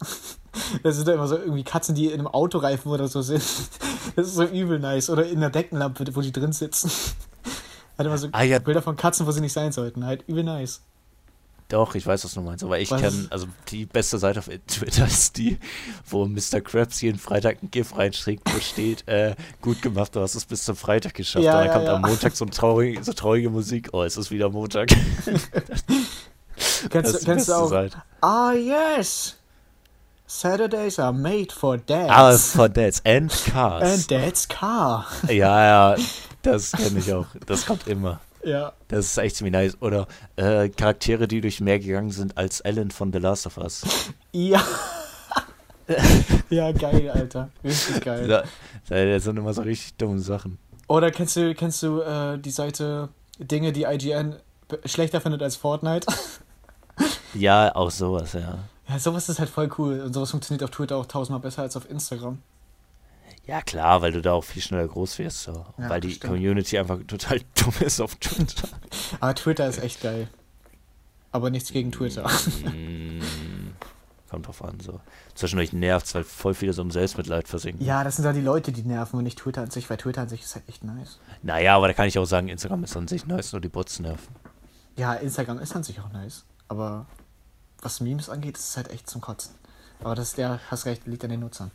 Das sind da immer so irgendwie Katzen, die in einem Autoreifen oder so sind. Das ist so übel nice. Oder in der Deckenlampe, wo die drin sitzen. Hat immer so Ah, ja. Bilder von Katzen, wo sie nicht sein sollten. Halt übel nice. Doch, ich weiß, was du meinst, aber ich kenne, also die beste Seite auf Twitter ist die, wo Mr. Krabs jeden Freitag ein GIF reinschickt, wo steht, äh, gut gemacht, du hast es bis zum Freitag geschafft. Ja, und dann ja, kommt ja. am Montag so, traurig, so traurige Musik, oh, es ist wieder Montag. Kennst, kennst du auch? Seite. Ah, yes! Saturdays are made for dads. Ah, for Dads and Cars. And dad's car. ja, ja, das kenne ich auch. Das kommt immer. Ja. Das ist echt ziemlich nice. Oder äh, Charaktere, die durch mehr gegangen sind als Ellen von The Last of Us. Ja. ja, geil, Alter. Richtig geil. Da, da sind immer so richtig dumme Sachen. Oder kennst du, kennst du äh, die Seite Dinge, die IGN schlechter findet als Fortnite? Ja, auch sowas, ja. ja, sowas ist halt voll cool. Und sowas funktioniert auf Twitter auch tausendmal besser als auf Instagram. Ja, klar, weil du da auch viel schneller groß wirst. So. Ja, weil die stimmt. Community einfach total dumm ist auf Twitter. Aber Twitter ist echt geil. Aber nichts gegen Twitter. Mm, Kommt drauf an, so. Zwischendurch nervt weil voll viele so im Selbstmitleid versinken. Ja, das sind da die Leute, die nerven und nicht Twitter an sich, weil Twitter an sich ist halt echt nice. Naja, aber da kann ich auch sagen, Instagram ist an sich nice, nur die Bots nerven. Ja, Instagram ist an sich auch nice. Aber was Memes angeht, ist es halt echt zum Kotzen. Aber das ist der, hast recht, liegt an den Nutzern.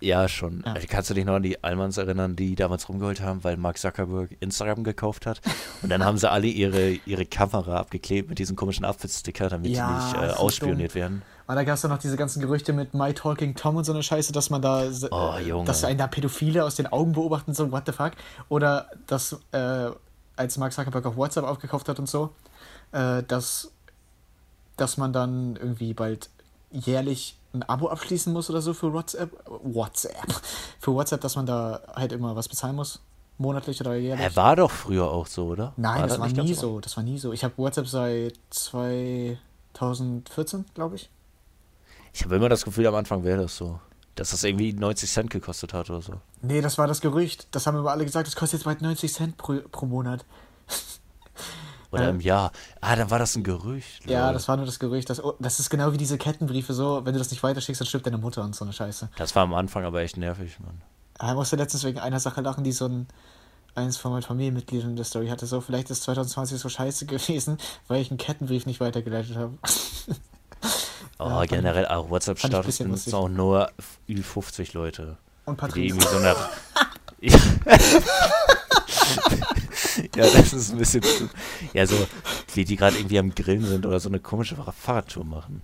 Ja, schon. Ja. Äh, Kannst du dich noch an die Almans erinnern, die damals rumgeholt haben, weil Mark Zuckerberg Instagram gekauft hat? Und dann haben sie alle ihre, ihre Kamera abgeklebt mit diesen komischen Outfit-Sticker, damit Ja, die nicht äh, ausspioniert werden. Aber da gab es dann noch diese ganzen Gerüchte mit My Talking Tom und so eine Scheiße, dass man da, äh, Oh, Junge. dass einen da Pädophile aus den Augen beobachten, so, what the fuck? Oder dass, äh, als Mark Zuckerberg auf WhatsApp aufgekauft hat und so, äh, dass, dass man dann irgendwie bald jährlich ein Abo abschließen muss oder so für WhatsApp. WhatsApp. Für WhatsApp, dass man da halt immer was bezahlen muss. Monatlich oder jährlich. Er war doch früher auch so, oder? Nein, das war nicht nie so. Das war nie so. Ich habe WhatsApp seit 2014, glaube ich. Ich habe immer das Gefühl, am Anfang wäre das so. Dass das irgendwie 90 Cent gekostet hat oder so. Nee, das war das Gerücht. Das haben immer alle gesagt, das kostet jetzt bald 90 Cent pro, pro Monat. Oder Ja. im Jahr. Ah, dann war das ein Gerücht. Ja, lol. das war nur das Gerücht. Das, oh, das ist genau wie diese Kettenbriefe so, wenn du das nicht weiterschickst, dann stirbt deine Mutter und so eine Scheiße. Das war am Anfang aber echt nervig, Mann. Er musste letztens wegen einer Sache lachen, die so ein eins von meinen Familienmitgliedern in der Story hatte. So, vielleicht ist 2020 so scheiße gewesen, weil ich einen Kettenbrief nicht weitergeleitet habe. Oh, Ja, generell auch WhatsApp-Status benutzen auch nur über 50 Leute. Und Die Patrice. irgendwie so eine. ja, das ist ein bisschen zu. Ja, so, wie die gerade irgendwie am Grillen sind oder so eine komische Fahrradtour machen.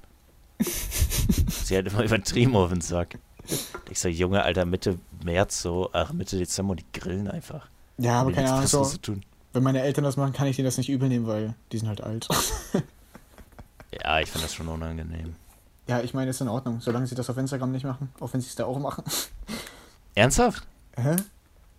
Sie hat immer übertrieben auf den Sack. Ich so, Junge, Alter, Mitte März so, ach, Mitte Dezember die grillen einfach. Ja, aber keine Ahnung, so, zu tun. wenn meine Eltern das machen, kann ich denen das nicht übel nehmen, weil die sind halt alt. Ja, ich finde das schon unangenehm. ja, ich meine, ist in Ordnung, solange sie das auf Instagram nicht machen, auch wenn sie es da auch machen. Ernsthaft? Hä?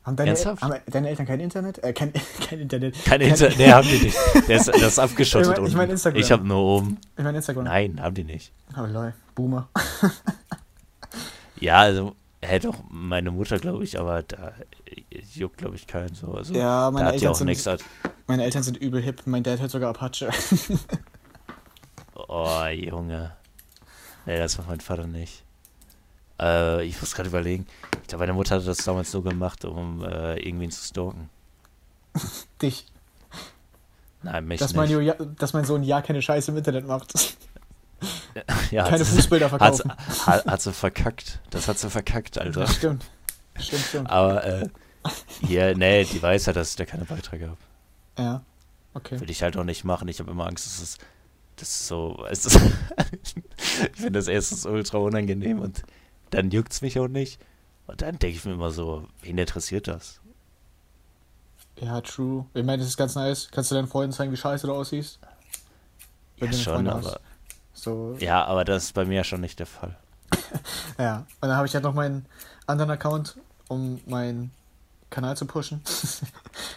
Haben deine, Ernsthaft? haben deine Eltern kein Internet? Äh, kein, kein Internet. Kein Internet, nee, haben die nicht. Der ist, das ist abgeschottet Ich mein- ich mein. Instagram. Ich habe nur oben. Ich meine Instagram. Nein, haben die nicht. Oh lol, Boomer. Ja, also hätte auch meine Mutter, glaube ich, aber da juckt, glaube ich, keinen so. Also, Ja, meine Eltern auch sind- nichts. Hat, Meine Eltern sind übel hip, mein Dad hört sogar Apache. oh, Junge. Nee, das macht mein Vater nicht. Äh, ich muss gerade überlegen. Ich glaube, meine Mutter hat das damals nur gemacht, um äh, irgendwen zu stalken. Dich. Nein, mich Dass nicht. mein, ja, dass mein Sohn ja keine Scheiße im Internet macht. ja, keine hat Fußbilder hat, verkaufen. hat, hat sie verkackt. Das hat sie verkackt, Alter. Das stimmt. Stimmt, stimmt. Aber, äh, hier, nee, die weiß ja, dass ich da keine Beiträge habe. Ja. Okay. Würde ich halt auch nicht machen. Ich habe immer Angst, dass es das ist so, es ist, ich finde das erstens ultra unangenehm und dann juckt es mich auch nicht. Und dann denke ich mir immer so, wen interessiert das? Ja, true. Ich meine, das ist ganz nice. Kannst du deinen Freunden zeigen, wie scheiße du aussiehst? Wenn Ja, schon, aber, So, ja, aber das ist bei mir ja schon nicht der Fall. ja. Und dann habe ich halt noch meinen anderen Account, um meinen Kanal zu pushen.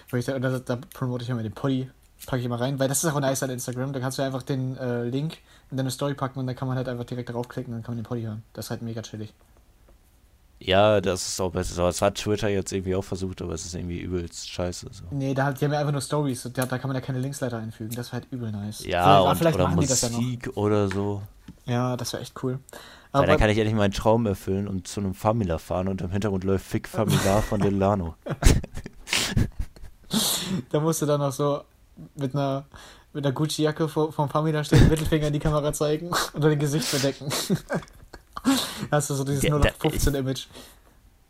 Da, da, da promote ich immer den Poddy, packe ich immer rein, weil das ist auch nice an Instagram. Da kannst du einfach den äh, Link in deine Story packen und dann kann man halt einfach direkt draufklicken und dann kann man den Poddy hören. Das ist halt mega chillig. Ja, das ist auch besser. Das hat Twitter jetzt irgendwie auch versucht, aber es ist irgendwie übelst scheiße. So. Nee, da, die haben ja einfach nur Stories. Da, da kann man ja keine Linksleiter einfügen. Das wäre halt übel nice. Ja, Vielleicht- und, vielleicht oder machen die das ja. Musik oder so. Ja, das wäre echt cool. Aber dann kann ich endlich meinen Traum erfüllen und zu einem Famila fahren und im Hintergrund läuft Fick Famila von Delano. da musst du dann noch so mit einer, mit einer Gucci-Jacke vom Famila stehen, Mittelfinger in die Kamera zeigen und dein Gesicht bedecken. Hast du so dieses Ja, nur da- 15-Image.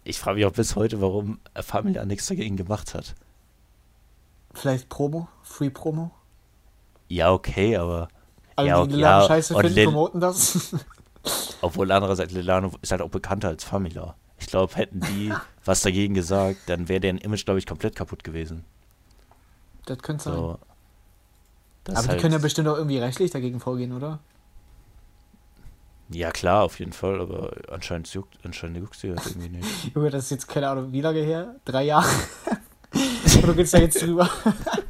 Ich frage mich auch bis heute, warum Famila nichts dagegen gemacht hat. Vielleicht Promo? Free Promo? Ja, okay, aber Alle, Ja, die okay, Laden ja, scheiße finden, Lil- promoten das. obwohl andererseits Delano ist halt auch bekannter als Famila. Ich glaube, hätten die was dagegen gesagt, dann wäre deren Image, glaube ich, komplett kaputt gewesen. das könnte sein. So. Das Aber ist die halt- können ja bestimmt auch irgendwie rechtlich dagegen vorgehen, oder? Ja, klar, auf jeden Fall, aber anscheinend juckt, anscheinend juckt sie das irgendwie nicht. Junge, das ist jetzt keine Ahnung, wie lange her? Drei Jahre? Du gehst da jetzt drüber.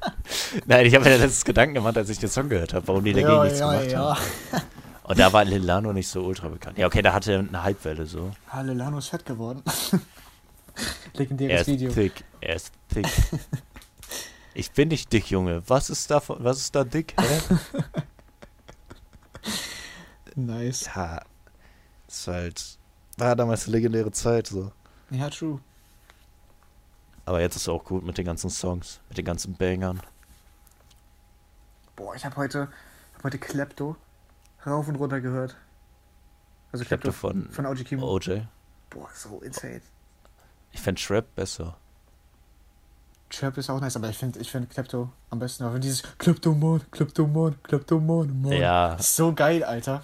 Nein, ich habe mir ja letztens Gedanken gemacht, als ich den Song gehört habe, warum die dagegen ja, nichts ja, gemacht ja. haben. Und da war Lilano nicht so ultra bekannt. Ja, okay, da hatte er eine Halbwelle so. Ah, Lelano ist fett geworden. Er Legendäres ist Video. thick, er ist thick. Ich bin nicht dick, Junge. Was ist da, was ist da dick? Hä? Nice. Ja, ist halt, war damals eine legendäre Zeit so. Ja, true. Aber jetzt ist er auch gut mit den ganzen Songs, mit den ganzen Bangern. Boah, ich habe heute, hab heute Klepto rauf und runter gehört. Also glaube Klepto von von OG Kimo. OJ. Boah, so insane. Ich fände Trap besser. Trap ist auch nice, aber ich finde ich find Klepto am besten. Aber dieses Kleptomon, Kleptomon, Kleptomon, Mon. Ja, so geil, Alter.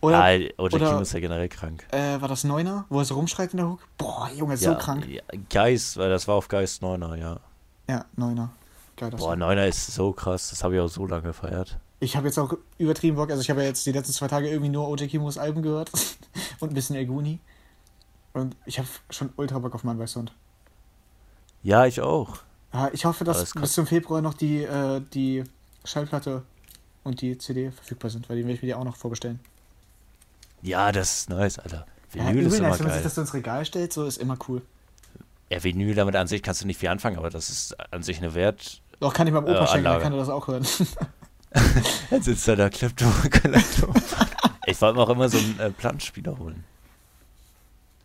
Oder, ja OJ oder- Kimo ist ja generell krank. äh, war das Neuner, wo er so rumschreit in der Hook? Boah, Junge, so ja, krank. Ja, Geist, weil das war auf Geist 9er, ja. Ja, Neuner. Geil, das Boah, 9er ist so krass, das habe ich auch so lange gefeiert. Ich habe jetzt auch übertrieben Bock. Also ich habe ja jetzt die letzten zwei Tage irgendwie nur OJ Kimos Alben gehört. und ein bisschen Elguni. Und ich habe schon ultra Bock auf Mann bei Sound. Ja, ich auch. Ja, ich hoffe, dass bis zum Februar noch die, äh, die Schallplatte und die CD verfügbar sind, weil die will ich mir die auch noch vorbestellen. Ja, das ist nice, Alter. Ja, Vinyl ist übel immer nice, wenn man sich geil. das so ins Regal stellt, so ist immer cool. Ja, Vinyl damit an sich kannst du nicht viel anfangen, aber das ist an sich eine Wert. Doch kann ich meinem Äh, Opa schenken, dann kann er das auch hören. Jetzt sitzt da der Klepto. Klepto. ich wollte mir auch immer so einen äh, Plattenspieler holen.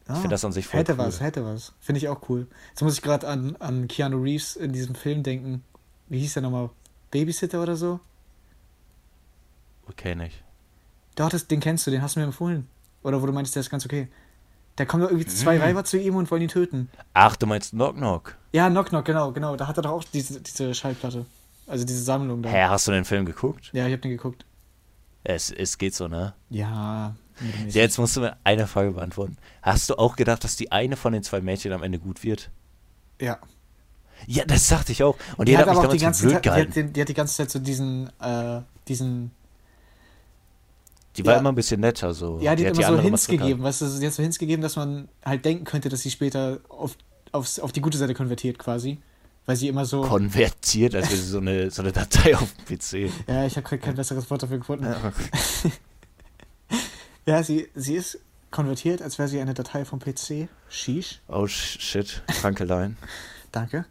Ich finde das an sich voll Ah, hätte cool. was, hätte was. Finde ich auch cool. Jetzt muss ich gerade an, an Keanu Reeves in diesem Film denken. Wie hieß der nochmal? Babysitter oder so? Okay, nicht. Doch, das, den kennst du, den hast du mir empfohlen. Oder wo du meinst, der ist ganz okay. Da kommen doch irgendwie zwei Mhm. Weiber zu ihm und wollen ihn töten. Ach, du meinst Knock Knock. Ja, Knock Knock, genau, genau. Da hat er doch auch diese, diese Schallplatte. Also diese Sammlung da. Hä, hast du den Film geguckt? Ja, ich hab den geguckt. Es, es geht so, ne? Ja. Mittelmäßig. Jetzt musst du mir eine Frage beantworten. Hast du auch gedacht, dass die eine von den zwei Mädchen am Ende gut wird? Ja. Ja, das dachte ich auch. Und die, Die hat, hat mich auch die damals ganze blöd Zeit, die gehalten. hat, den, die hat die ganze Zeit so diesen, äh, diesen, Die war ja. immer ein bisschen netter, so. ja, die, hat immer so Hints gegeben, weißt du, die hat so Hints gegeben, dass man halt denken könnte, dass sie später auf, aufs, auf die gute Seite konvertiert quasi. Weil sie immer so, Konvertiert, als wäre sie so eine, so eine Datei auf dem PC. ja, ich habe kein, kein besseres Wort dafür gefunden. Ja, sie, sie ist konvertiert, als wäre sie eine Datei vom PC. Sheesh. Oh shit, Krankelein. Danke.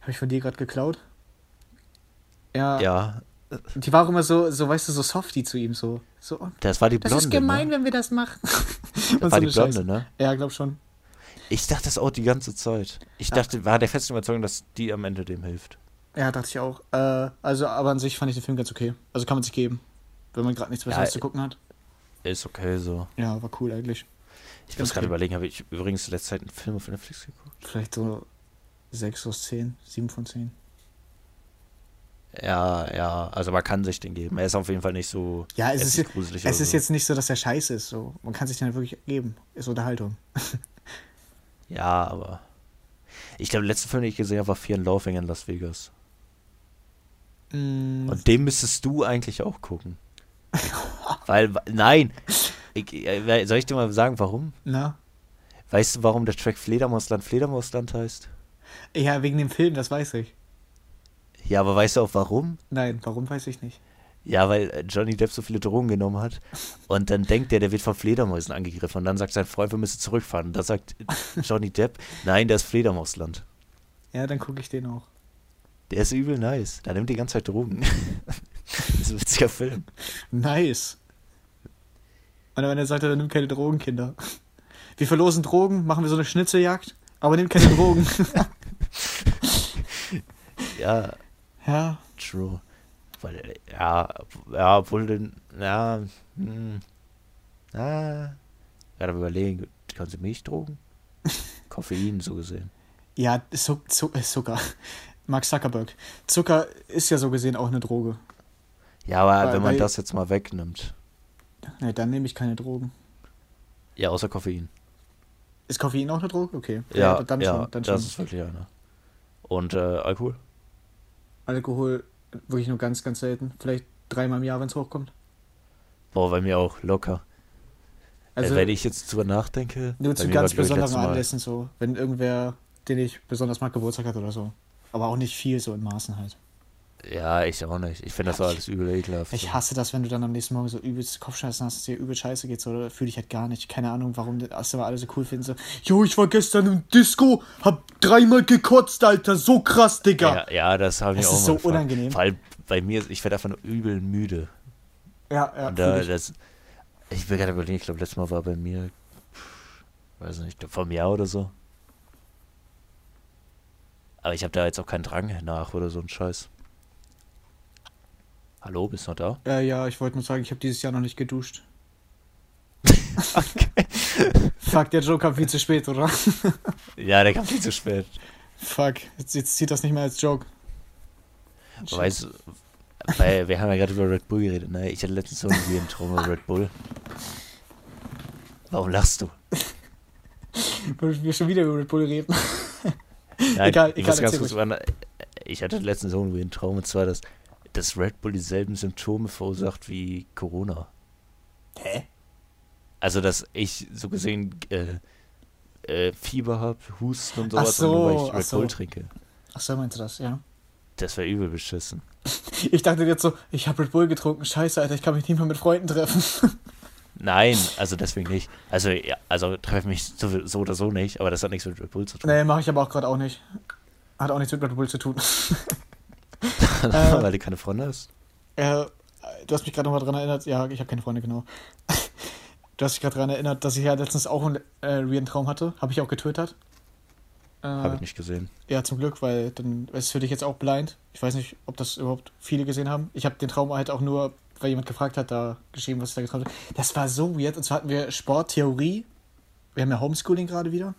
Habe ich von dir gerade geklaut? Ja, Ja, Die war auch immer so, so, weißt du, so softy zu ihm, so. so oh, das war die das Blonde. ist gemein, ne? wenn wir das machen. Das war so die Blonde, Scheiße. ne? Ja, glaub schon. Ich dachte das auch die ganze Zeit. Ich Ja. dachte, war der festen Überzeugung, dass die am Ende dem hilft. Ja, dachte ich auch. Äh, also, aber an sich fand ich den Film ganz okay. Also kann man sich geben. Wenn man gerade nichts Besseres Ja, zu gucken hat. Ist okay so. Ja, war cool eigentlich. Ich muss gerade überlegen, habe ich übrigens letzte Zeit einen Film auf Netflix geguckt? Vielleicht so 6 aus 10, 7 von 10. Ja, ja, also man kann sich den geben. Er ist auf jeden Fall nicht so Ja, es ist, gruselig es ist so. jetzt nicht so, dass er scheiße ist. So. Man kann sich den halt wirklich geben. Ist Unterhaltung. Ja, aber. Ich glaube, der letzte Film, den ich gesehen habe, war Fear and Loathing in Las Vegas. Mm, Und den müsstest du eigentlich auch gucken. Weil, nein. Ich, soll ich dir mal sagen, warum? na? Weißt du, warum der Track Fledermausland Fledermausland heißt? Ja, wegen dem Film, das weiß ich. Ja, aber weißt du auch warum? Nein, warum weiß ich nicht. Ja, weil äh, Johnny Depp so viele Drogen genommen hat. Und dann denkt er, der wird von Fledermäusen angegriffen. Und dann sagt sein Freund, wir müssen zurückfahren. Und da sagt Johnny Depp, nein, das ist Fledermausland. Ja, dann gucke ich den auch. Der ist übel nice. Da nimmt die ganze Zeit Drogen. das ist ein witziger Film. Nice. Und wenn er sagt, er nimmt keine Drogen, Kinder. Wir verlosen Drogen, machen wir so eine Schnitzeljagd, aber nimmt keine Drogen. Ja, ja, true. Weil, ja, ja, obwohl den, ja, hm, ja, gerade überlegen, kannst du Milchdrogen? Koffein, so gesehen. ja, Zu Zu äh, Zucker. Mark Zuckerberg. Zucker ist ja so gesehen auch eine Droge. Ja, aber Weil- wenn man weil- das jetzt mal wegnimmt. Ne, dann nehme ich keine Drogen. Ja, außer Koffein. Ist Koffein auch eine Droge? Okay. Ja, dann ja, schon. Dann das schon. ist wirklich eine. Und äh, Alkohol? Alkohol wirklich nur ganz, ganz selten. Vielleicht dreimal im Jahr, wenn es hochkommt. Boah, bei mir auch locker. Also äh, wenn ich jetzt drüber nachdenke. nur zu ganz besonderen Anlässen so. Wenn irgendwer, den ich besonders mag, Geburtstag hat oder so. Aber auch nicht viel so in Maßen halt. Ja, ich auch nicht. Ich finde das so alles übel ekelhaft. Ich hasse das, wenn du dann am nächsten Morgen so übelst Kopfschmerzen hast, dass dir übel scheiße geht, so, fühle ich halt gar nicht. Keine Ahnung, warum das aber alle so cool finden. So, jo, ich war gestern im Disco, hab dreimal gekotzt, Alter, so krass, Digga. Ja, ja, das habe ich auch ist mal so gefragt. unangenehm. Vor allem bei mir, ich werde einfach nur übel müde. Ja, ja. Und da, ich. das, ich will gerade überlegen, ich glaube, letztes Mal war bei mir, weiß nicht, vor einem Jahr oder so. Aber ich habe da jetzt auch keinen Drang nach oder so ein Scheiß. Hallo, bist du noch da? äh, ja, ich wollte nur sagen, ich habe dieses Jahr noch nicht geduscht. Fuck, der Joke kam viel zu spät, oder? Ja, der kam viel zu spät. Fuck, jetzt, jetzt zieht das nicht mehr als Joke. Weißt du, weil wir haben ja gerade über Red Bull geredet, ne? Ich hatte letztens so irgendwie einen Traum über Red Bull. Warum lachst du? Wollen wir schon wieder über Red Bull reden? Nein, Egal, ich egal, muss ganz kurz ich hatte letztens irgendwie einen Traum und zwar, dass, dass Red Bull dieselben Symptome verursacht wie Corona. Hä? Also, dass ich so gesehen äh, äh, Fieber habe, Husten und sowas, so, und nur weil ich Red so. Bull trinke. Ach so, meinst du das, ja? Das wäre übel beschissen. Ich dachte jetzt so, ich habe Red Bull getrunken, scheiße, Alter, ich kann mich nicht mehr mit Freunden treffen. Nein, also deswegen nicht. Also, ja, also treffe mich so, so oder so nicht, aber das hat nichts mit Red Bull zu tun. nee, mache ich aber auch gerade auch nicht. Hat auch nichts mit Red Bull zu tun. weil du keine Freunde hast. Äh, du hast mich gerade nochmal dran erinnert. Ja, ich habe keine Freunde, genau. du hast dich gerade daran erinnert, dass ich ja letztens auch einen äh, weirden Traum hatte. Habe ich auch getwittert. Äh, Habe ich nicht gesehen. Ja, zum Glück, weil dann ist es für dich jetzt auch blind. Ich weiß nicht, ob das überhaupt viele gesehen haben. Ich habe den Traum halt auch nur, weil jemand gefragt hat, da geschrieben, was ich da geträumt habe. Das war so weird. Und zwar hatten wir Sporttheorie. Wir haben ja Homeschooling gerade wieder.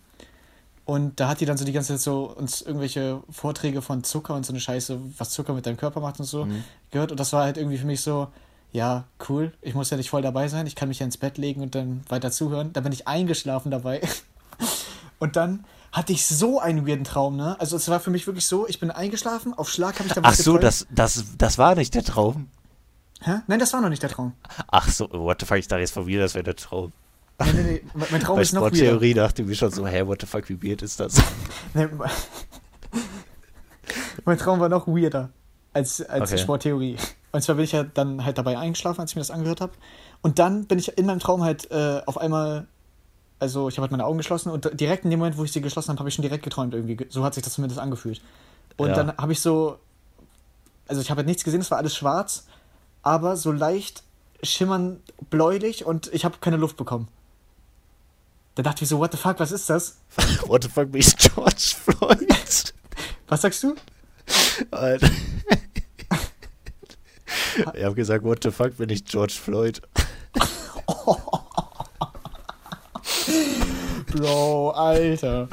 Und da hat die dann so die ganze Zeit so uns irgendwelche Vorträge von Zucker und so eine Scheiße, was Zucker mit deinem Körper macht und so, Mhm. gehört. Und das war halt irgendwie für mich so, ja, cool. Ich muss ja nicht voll dabei sein. Ich kann mich ja ins Bett legen und dann weiter zuhören. Da bin ich eingeschlafen dabei. Und dann hatte ich so einen weirden Traum, ne? Also es war für mich wirklich so, ich bin eingeschlafen, auf Schlag habe ich dann Ach so, geträumt. das, das, das war nicht der Traum. Hä? Nein, das war noch nicht der Traum. Ach so, what the fuck, ich dachte jetzt von mir, das wäre der Traum. Nee, nee, nee. Mein Traum Bei ist noch weirder. Sporttheorie dachte ich mir schon so, hä, what the fuck, wie weird ist das? Nee, mein- Traum war noch weirder als, als Okay. Sporttheorie. Und zwar bin ich ja dann halt dabei eingeschlafen, als ich mir das angehört habe. Und dann bin ich in meinem Traum halt äh, auf einmal, also ich habe halt meine Augen geschlossen und direkt in dem Moment, wo ich sie geschlossen habe, habe ich schon direkt geträumt irgendwie. So hat sich das zumindest angefühlt. Und Ja. dann habe ich so, also ich habe halt nichts gesehen, es war alles schwarz, aber so leicht schimmernd bläulich und ich habe keine Luft bekommen. Da dachte ich so, what the fuck, was ist das? what the fuck, bin ich George Floyd? Was sagst du? Alter. Ich habe gesagt, what the fuck, bin ich George Floyd? Bro, Alter.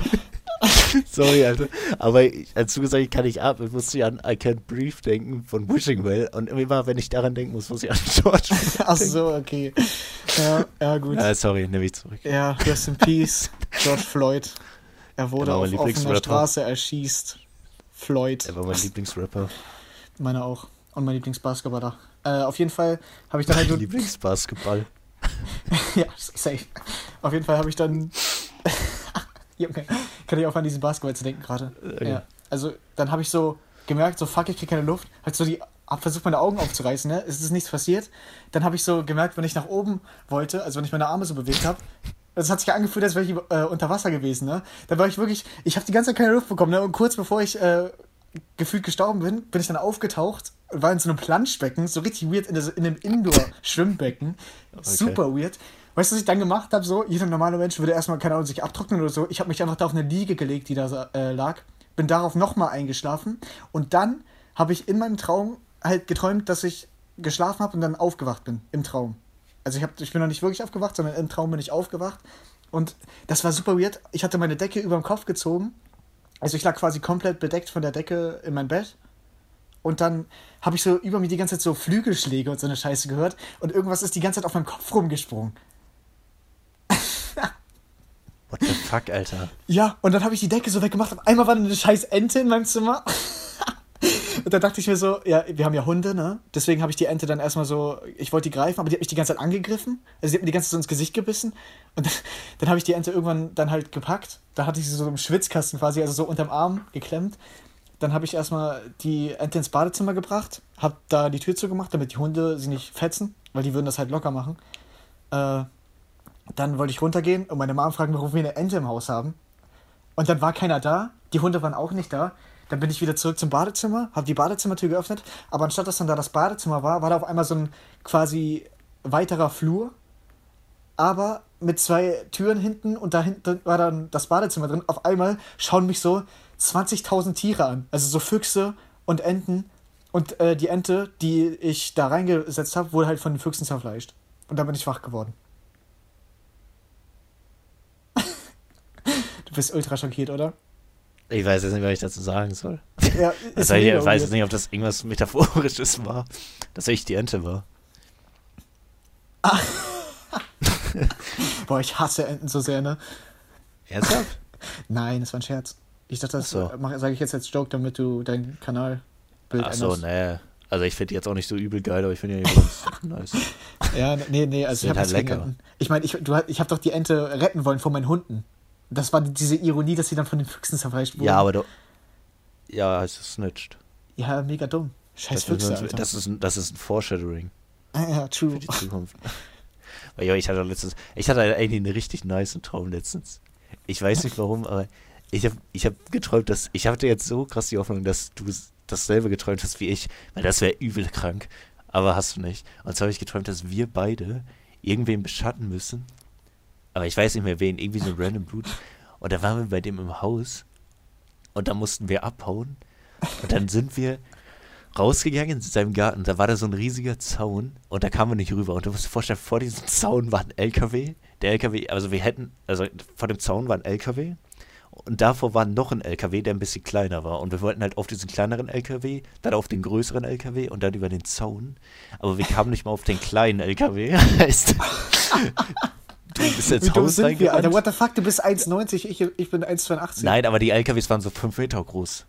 Sorry, Alter. Aber ich, als du gesagt hast, ich kann nicht atmen, musste ich an I Can't Breathe denken von Wishing Well. Und immer, wenn ich daran denken muss, muss ich an George Ach so, okay. Ja, ja gut. Ah, sorry, nehme ich zurück. Ja, rest in peace, George Floyd. Er wurde auf offener. Straße erschießt. Floyd. Er war mein Lieblingsrapper. Meine auch. Und mein Lieblingsbasketballer. Äh, auf jeden Fall habe ich dann halt. Lieblingsbasketball. ja, safe. Auf jeden Fall habe ich dann. Junge, kann ich auch an diesen Basketball zu denken gerade. Okay. Ja. Also, dann habe ich so gemerkt, so fuck, ich krieg keine Luft. Halt so die. Hab versucht, meine Augen aufzureißen, ne? Es ist nichts passiert. Dann habe ich so gemerkt, wenn ich nach oben wollte, also wenn ich meine Arme so bewegt habe, das hat sich ja angefühlt, als wäre ich äh, unter Wasser gewesen, ne? Da war ich wirklich, ich habe die ganze Zeit keine Luft bekommen, ne? Und kurz bevor ich äh, gefühlt gestorben bin, bin ich dann aufgetaucht und war in so einem Planschbecken, so richtig weird in, der, in einem Indoor-Schwimmbecken. Super weird. Weißt du, was ich dann gemacht habe? So, jeder normale Mensch würde erstmal, keine Ahnung, sich abtrocknen oder so. Ich habe mich einfach da auf eine Liege gelegt, die da äh, lag. Bin darauf nochmal eingeschlafen. Und dann habe ich in meinem Traum halt geträumt, dass ich geschlafen habe und dann aufgewacht bin. Im Traum. Also ich, hab, ich bin noch nicht wirklich aufgewacht, sondern im Traum bin ich aufgewacht. Und das war super weird. Ich hatte meine Decke über dem Kopf gezogen. Also ich lag quasi komplett bedeckt von der Decke in mein Bett. Und dann habe ich so über mir die ganze Zeit so Flügelschläge und so eine Scheiße gehört. Und irgendwas ist die ganze Zeit auf meinem Kopf rumgesprungen. What the fuck, Alter? Ja, und dann habe ich die Decke so weggemacht. Auf einmal war da eine scheiß Ente in meinem Zimmer. und da dachte ich mir so, ja, wir haben ja Hunde, ne? Deswegen habe ich die Ente dann erstmal so, ich wollte die greifen, aber die hat mich die ganze Zeit angegriffen. Also die hat mir die ganze Zeit so ins Gesicht gebissen. Und dann, dann habe ich die Ente irgendwann dann halt gepackt. Da hatte ich sie so im Schwitzkasten quasi, also so unterm Arm geklemmt. Dann habe ich erstmal die Ente ins Badezimmer gebracht, habe da die Tür zugemacht, damit die Hunde sie nicht fetzen, weil die würden das halt locker machen. Äh, dann wollte ich runtergehen und meine Mom fragen, warum wir eine Ente im Haus haben. Und dann war keiner da, die Hunde waren auch nicht da. Dann bin ich wieder zurück zum Badezimmer, habe die Badezimmertür geöffnet, aber anstatt dass dann da das Badezimmer war, war da auf einmal so ein quasi weiterer Flur, aber mit zwei Türen hinten und da hinten war dann das Badezimmer drin. Auf einmal schauen mich so 20.000 Tiere an, also so Füchse und Enten. Und äh, die Ente, die ich da reingesetzt habe, wurde halt von den Füchsen zerfleischt. Und dann bin ich wach geworden. Du bist ultra schockiert, oder? Ich weiß jetzt nicht, was ich dazu sagen soll. Ja, Also, ich weiß jetzt nicht, ob das irgendwas Metaphorisches war, dass ich die Ente war. Boah, ich hasse Enten so sehr, ne? Ernsthaft? Nein, das war ein Scherz. Ich dachte, das Ach so. sage ich jetzt als Joke, damit du dein Kanalbild Ach so, nee. Also ich finde die jetzt auch nicht so übel geil, aber ich finde die ganz nice. Ja, nee, nee, also ich habe halt lecker. Ich meine, ich, du, ich habe doch die Ente retten wollen vor meinen Hunden. Das war diese Ironie, dass sie dann von den Füchsen zerfleischt wurden. Ja, aber du. Ja, es ist snitched. Ja, mega dumm. Scheiß Das, Füchse, Alter. das, ist, ein- das ist ein Foreshadowing Ah, ja, true. für die Zukunft. Weil ja, ich hatte letztens, ich hatte eigentlich einen richtig nice Traum letztens. Ich weiß nicht warum, aber ich habe ich hab geträumt, dass ich hatte jetzt so krass die Hoffnung, dass du dasselbe geträumt hast wie ich, weil das wäre übel krank. Aber hast du nicht. Und zwar habe ich geträumt, dass wir beide irgendwen beschatten müssen aber ich weiß nicht mehr wen, irgendwie so ein random Dude. Und da waren wir bei dem im Haus und da mussten wir abhauen. Und dann sind wir rausgegangen in seinem Garten. Da war da so ein riesiger Zaun und da kamen wir nicht rüber. Und du musst dir vorstellen, vor diesem Zaun war ein LKW. Der LKW, also wir hätten, also vor dem Zaun war ein LKW und davor war noch ein LKW, der ein bisschen kleiner war. Und wir wollten halt auf diesen kleineren LKW, dann auf den größeren LKW und dann über den Zaun. Aber wir kamen nicht mal auf den kleinen LKW. du bist jetzt Haus sind wir, Alter, what the fuck, du bist 1,90, ich, ich bin 1,82. Nein, aber die LKWs waren so 5 Meter groß.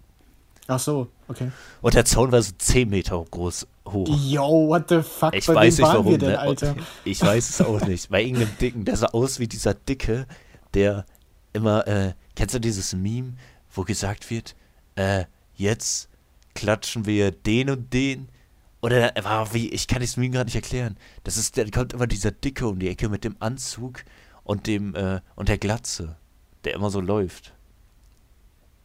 Ach so, okay. Und der Zaun war so 10 Meter groß hoch. Yo, what the fuck, ich weiß nicht warum, denn, ne? Ich weiß es auch nicht. Bei irgendeinem Dicken, der sah aus wie dieser Dicke, der immer, äh, kennst du dieses Meme, wo gesagt wird, äh, jetzt klatschen wir den und den? Oder war wie, ich kann das Meme gerade nicht erklären. Das ist, da kommt immer dieser Dicke um die Ecke mit dem Anzug und dem, äh, und der Glatze, der immer so läuft.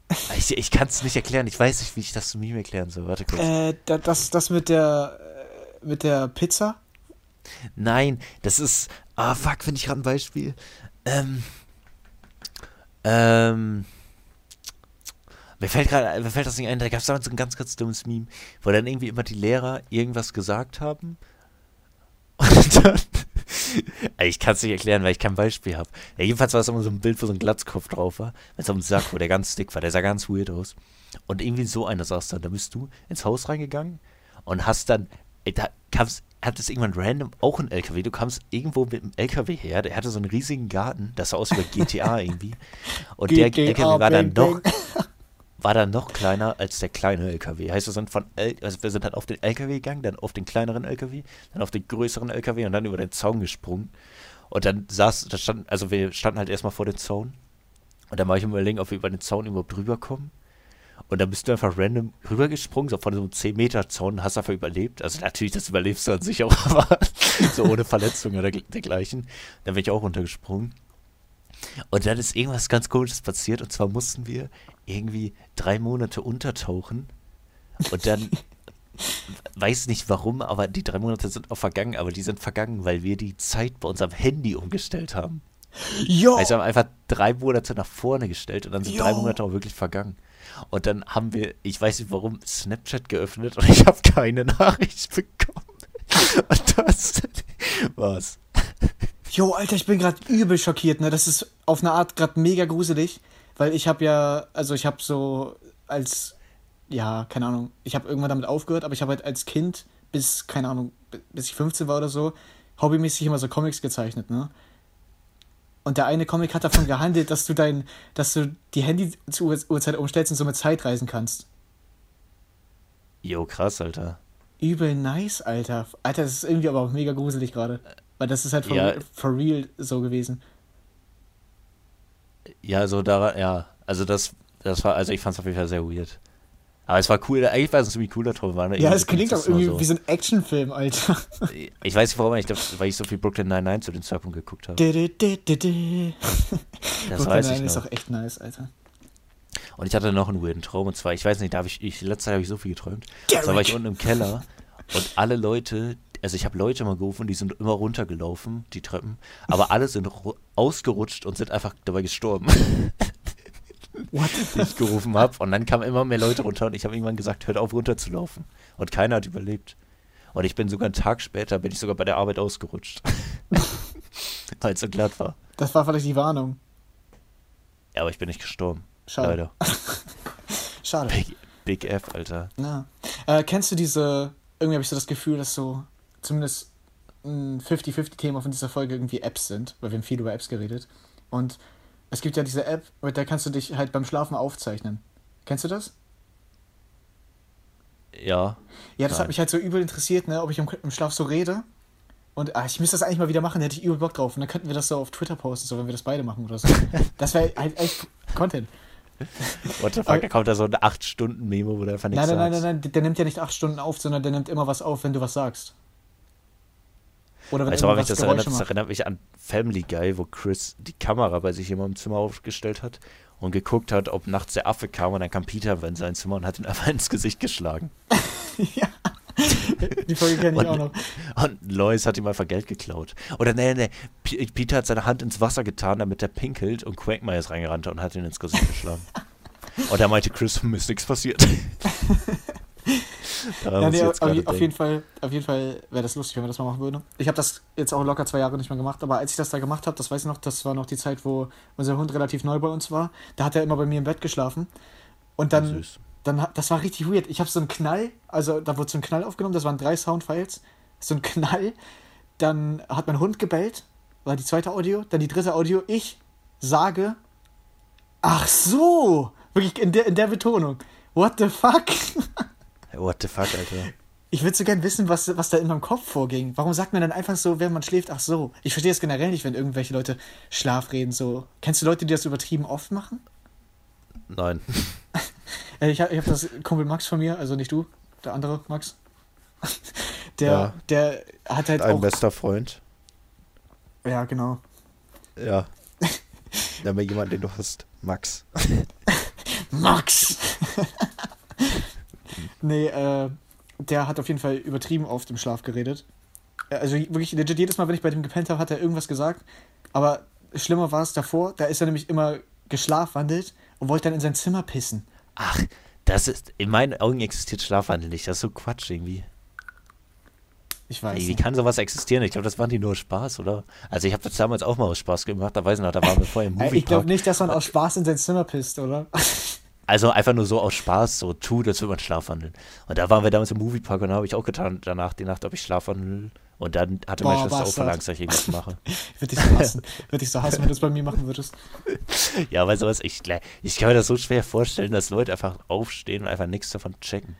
Ich, ich kann es nicht erklären. Ich weiß nicht, wie ich das zu Meme erklären soll. Warte kurz. Äh, das, das mit der, äh, mit der Pizza? Nein, das ist, ah, fuck, finde ich gerade ein Beispiel. Ähm, ähm, mir fällt gerade, mir fällt das nicht ein, da gab es damals so ein ganz, ganz dummes Meme, wo dann irgendwie immer die Lehrer irgendwas gesagt haben. Und dann, ich kann es nicht erklären, weil ich kein Beispiel habe. Ja, jedenfalls war es immer so ein Bild, wo so ein Glatzkopf drauf war, mit so einem Sack, wo der ganz dick war, der sah ganz weird aus. Und irgendwie so einer saß dann, da bist du ins Haus reingegangen und hast dann, ey, da kam's, hat es irgendwann random auch ein LKW. Du kamst irgendwo mit einem LKW her, der hatte so einen riesigen Garten, das sah aus wie GTA irgendwie. Und der LKW war dann noch, war dann noch kleiner als der kleine LKW. Heißt, wir sind von L also wir sind halt auf den LKW gegangen, dann auf den kleineren LKW, dann auf den größeren LKW und dann über den Zaun gesprungen. Und dann saß, da stand, also wir standen halt erstmal vor dem Zaun. Und dann war ich im überlegen, ob wir über den Zaun überhaupt rüberkommen. Und dann bist du einfach random rübergesprungen, so von so einem 10-Meter-Zaun, hast einfach überlebt. Also natürlich, das überlebst du an sich auch, aber so ohne Verletzung oder dergleichen. Dann bin ich auch runtergesprungen. Und dann ist irgendwas ganz Komisches passiert. Und zwar mussten wir irgendwie drei Monate untertauchen. Und dann, weiß nicht warum, aber die drei Monate sind auch vergangen. Aber die sind vergangen, weil wir die Zeit bei unserem Handy umgestellt haben. Jo. Also wir haben einfach drei Monate nach vorne gestellt und dann sind jo. drei Monate auch wirklich vergangen. Und dann haben wir, ich weiß nicht warum, Snapchat geöffnet und ich habe keine Nachricht bekommen. Und das war's. Jo, Alter, ich bin gerade übel schockiert, ne? Das ist auf eine Art gerade mega gruselig, weil ich habe ja, also ich habe so als, ja, keine Ahnung, ich habe irgendwann damit aufgehört, aber ich habe halt als Kind bis, keine Ahnung, bis ich 15 war oder so, hobbymäßig immer so Comics gezeichnet, ne? Und der eine Comic hat davon gehandelt, dass du dein, dass du die Handy-Uhrzeit umstellst und so mit Zeit reisen kannst. Jo, krass, Alter. Übel nice, Alter. Alter, das ist irgendwie aber auch mega gruselig gerade. Weil das ist halt for, ja. for real so gewesen. Ja, so da, ja. Also das, das war, also ich fand es auf jeden Fall sehr weird. Aber es war cool, eigentlich war es ein ziemlich cooler Traum. War, ne? Ja, es klingt auch irgendwie so. wie so ein Actionfilm, Alter. Ich weiß nicht warum, ich glaub, weil ich so viel Brooklyn 99 zu dem Zeitpunkt geguckt habe. das Brooklyn weiß ich noch. ist auch echt nice, Alter. Und ich hatte noch einen weirden Traum, und zwar, ich weiß nicht, da habe ich, ich, letzte Zeit habe ich so viel geträumt. Da war ich unten im Keller und alle Leute, also ich habe Leute mal gerufen, die sind immer runtergelaufen, die Treppen, aber alle sind ausgerutscht und sind einfach dabei gestorben. What? die ich gerufen habe. Und dann kamen immer mehr Leute runter und ich habe irgendwann gesagt, hört auf runterzulaufen. Und keiner hat überlebt. Und ich bin sogar einen Tag später, bin ich sogar bei der Arbeit ausgerutscht. Weil es so glatt war. Das war vielleicht die Warnung. Ja, aber ich bin nicht gestorben. Schade. Leider. Schade. Big, Big, F, Alter. Ja. Äh, kennst du diese, irgendwie habe ich so das Gefühl, dass so zumindest ein 50-50-Thema von dieser Folge irgendwie Apps sind, weil wir haben viel über Apps geredet. Und es gibt ja diese App, mit der kannst du dich halt beim Schlafen aufzeichnen. Kennst du das? Ja. Ja, das Nein. hat mich halt so übel interessiert, ne, ob ich im, im Schlaf so rede. Und ach, ich müsste das eigentlich mal wieder machen, da hätte ich übel Bock drauf. Und dann könnten wir das so auf Twitter posten, so wenn wir das beide machen oder so. das wäre halt echt Content. What the fuck, da kommt da so ein 8-Stunden-Memo, wo der einfach nichts nein, nein, Nein, nein, nein, der nimmt ja nicht 8 Stunden auf, sondern der nimmt immer was auf, wenn du was sagst. Oder wenn du, mich das erinnert, das erinnert mich an Family Guy, wo Chris die Kamera bei sich immer im Zimmer aufgestellt hat und geguckt hat, ob nachts der Affe kam und dann kam Peter in sein Zimmer und hat ihn einfach ins Gesicht geschlagen. ja. Die Folge kenne ich Und- auch noch. Und Lois hat ihm einfach Geld geklaut. Oder nee, nee, Peter hat seine Hand ins Wasser getan, damit er pinkelt und Quagmire ist reingerannt und hat ihn ins Gesicht geschlagen. und er meinte, Chris, mir ist nichts passiert. Ja, nee, auf, auf jeden Fall, auf jeden Fall wäre das lustig, wenn wir das mal machen würden. Ich habe das jetzt auch locker zwei Jahre nicht mehr gemacht, aber als ich das da gemacht habe, das weiß ich noch, das war noch die Zeit, wo unser Hund relativ neu bei uns war. Da hat er immer bei mir im Bett geschlafen. Und dann, Süß. dann das war richtig weird. Ich habe so einen Knall, also da wurde so ein Knall aufgenommen, das waren drei Soundfiles. So ein Knall, dann hat mein Hund gebellt, war die zweite Audio, dann die dritte Audio, ich sage, ach so, wirklich in der, in der Betonung. What the fuck? What the fuck, Alter. Ich würde so gern wissen, was, was da in meinem Kopf vorging. Warum sagt man dann einfach so, wenn man schläft, ach so? Ich verstehe es generell nicht, wenn irgendwelche Leute Schlafreden so. Kennst du Leute, die das übertrieben oft machen? Nein. Äh, ich habe ich hab das Kumpel Max von mir, also nicht du, der andere Max. Der, Ja. der hat halt Ein auch. bester Freund. Ja, genau. Ja. Nenn mir jemanden, den du hast. Max. Max! Nee, äh, der hat auf jeden Fall übertrieben oft im Schlaf geredet. Äh, Also wirklich legit jedes Mal, wenn ich bei dem gepennt habe, hat er irgendwas gesagt. Aber schlimmer war es davor, da ist er nämlich immer geschlafwandelt und wollte dann in sein Zimmer pissen. Ach, das ist. In meinen Augen existiert Schlafwandel nicht. Das ist so Quatsch irgendwie. Ich weiß wie nicht. kann sowas existieren? Ich glaube, das waren die nur Spaß, oder? Also ich habe das damals auch mal aus Spaß gemacht. Da weiß ich noch, da waren wir vorher im Äh, Ich glaube nicht, dass man aus Spaß in sein Zimmer pisst, oder? Also einfach nur so aus Spaß, so tut, als würde man schlafwandeln. Und da waren wir damals im Moviepark und da habe ich auch getan, danach die Nacht, ob ich schlafwandel. Und dann hatte Boah, meine Schwester auch verlangt, dass ich irgendwas mache. Würde ich so hassen. Würde ich so hassen, wenn du es bei mir machen würdest. ja, weißt du was, ich, ich kann mir das so schwer vorstellen, dass Leute einfach aufstehen und einfach nichts davon checken.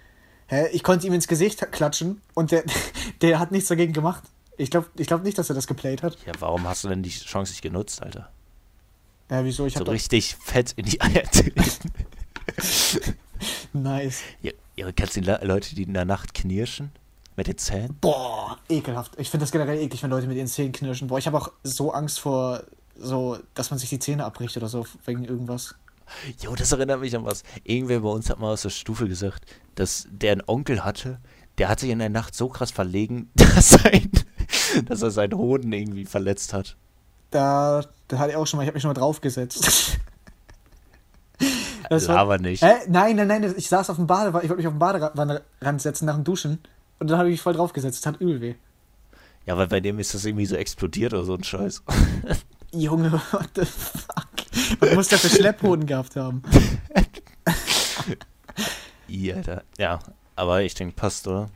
Hä? Ich konnte ihm ins Gesicht klatschen und der, der hat nichts dagegen gemacht. Ich glaube ich glaub nicht, dass er das geplayt hat. Ja, warum hast du denn die Chance nicht genutzt, Alter? Ja, wieso? Ich So hab doch... richtig fett in die Eier treten. Nice. ja, ja, kennst du die Le- Leute, die in der Nacht knirschen? Mit den Zähnen? Boah, ekelhaft. Ich finde das generell eklig, wenn Leute mit ihren Zähnen knirschen. Boah, ich habe auch so Angst vor, so, dass man sich die Zähne abbricht oder so, wegen irgendwas. Jo, das erinnert mich an was. Irgendwer bei uns hat mal aus der Stufe gesagt, dass der einen Onkel hatte, der hat sich in der Nacht so krass verlegen, dass, sein, dass er seinen Hoden irgendwie verletzt hat. Da, da hatte ich auch schon mal, ich habe mich schon mal draufgesetzt. Das war- Aber nicht. Hä? Nein, nein, nein, ich saß auf dem Badewanne, ich wollte mich auf den Badewanne setzen nach dem Duschen und dann habe ich mich voll draufgesetzt. Das hat übel weh. Ja, weil bei dem ist das irgendwie so explodiert oder so ein Scheiß. Junge, what the fuck? Was muss der für Schlepphoden gehabt haben? I, Alter. Ja, aber ich denke, passt, oder?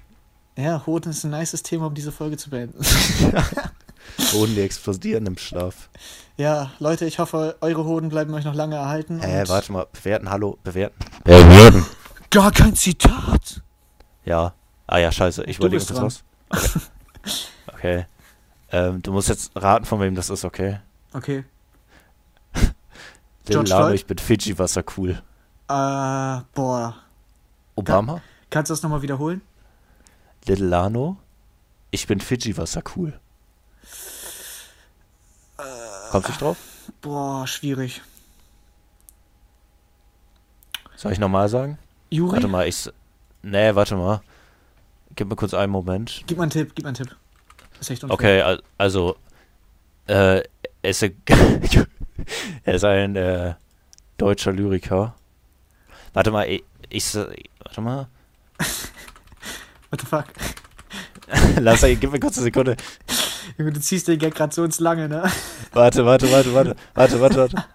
Ja, Hoden ist ein nices Thema, um diese Folge zu beenden. Hoden, die explodieren im Schlaf. Ja, Leute, ich hoffe, eure Hoden bleiben euch noch lange erhalten. Äh, warte mal, bewerten, hallo, bewerten. Bewerten. Gar kein Zitat. Ja. Ah ja, scheiße, ich überlege kurz was. Okay. okay. Ähm, du musst jetzt raten, von wem das ist, okay? Okay. Lil George Lano, Floyd? ich bin Fidschi-Wasser cool. Äh, boah. Obama? Kannst du das nochmal wiederholen? Little Lano, ich bin Fidschi-Wasser cool. Kommst du drauf? Boah, schwierig. Soll ich nochmal sagen? Juri? Warte mal, ich. Nee, warte mal. Gib mir kurz einen Moment. Gib mal einen Tipp, gib mal einen Tipp. Ist echt unfair. Okay, al- also. Äh, er ist, ein- er ist ein äh, deutscher Lyriker. Warte mal, ich. ich warte mal. What the fuck? Lass, gib mir kurz eine Sekunde. Junge, du ziehst den Gag gerade so ins Lange, ne? Warte, warte, warte, warte, warte, warte, warte.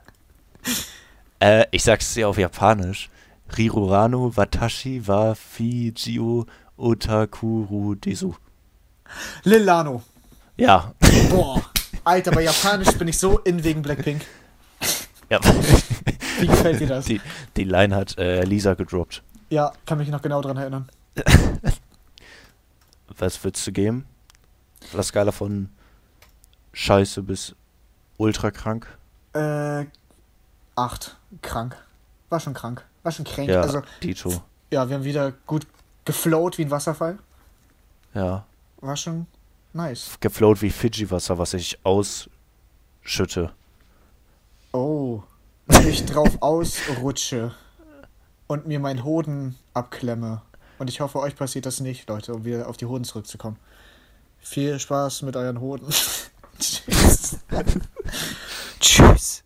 äh, ich sag's dir auf Japanisch. Rirurano Watashi wa Fijio Otakuru Desu. Lil Lano. Ja. Boah. Alter, bei Japanisch bin ich so in wegen Blackpink. ja. Wie gefällt dir das? Die, die Line hat äh, Lisa gedroppt. Ja, kann mich noch genau dran erinnern. Was würdest du geben? Auf der Skala von Scheiße bis ultra krank? Äh, acht. Krank. War schon krank. War schon kränk. Ja, Also, Dito. ja, wir haben wieder gut geflowt wie ein Wasserfall. Ja. War schon nice. Gefloat wie Fidschi-Wasser, was ich ausschütte. Oh. Wenn ich drauf ausrutsche und mir meinen Hoden abklemme. Und ich hoffe, euch passiert das nicht, Leute, um wieder auf die Hoden zurückzukommen. Viel Spaß mit euren Hoden. Tschüss. Tschüss.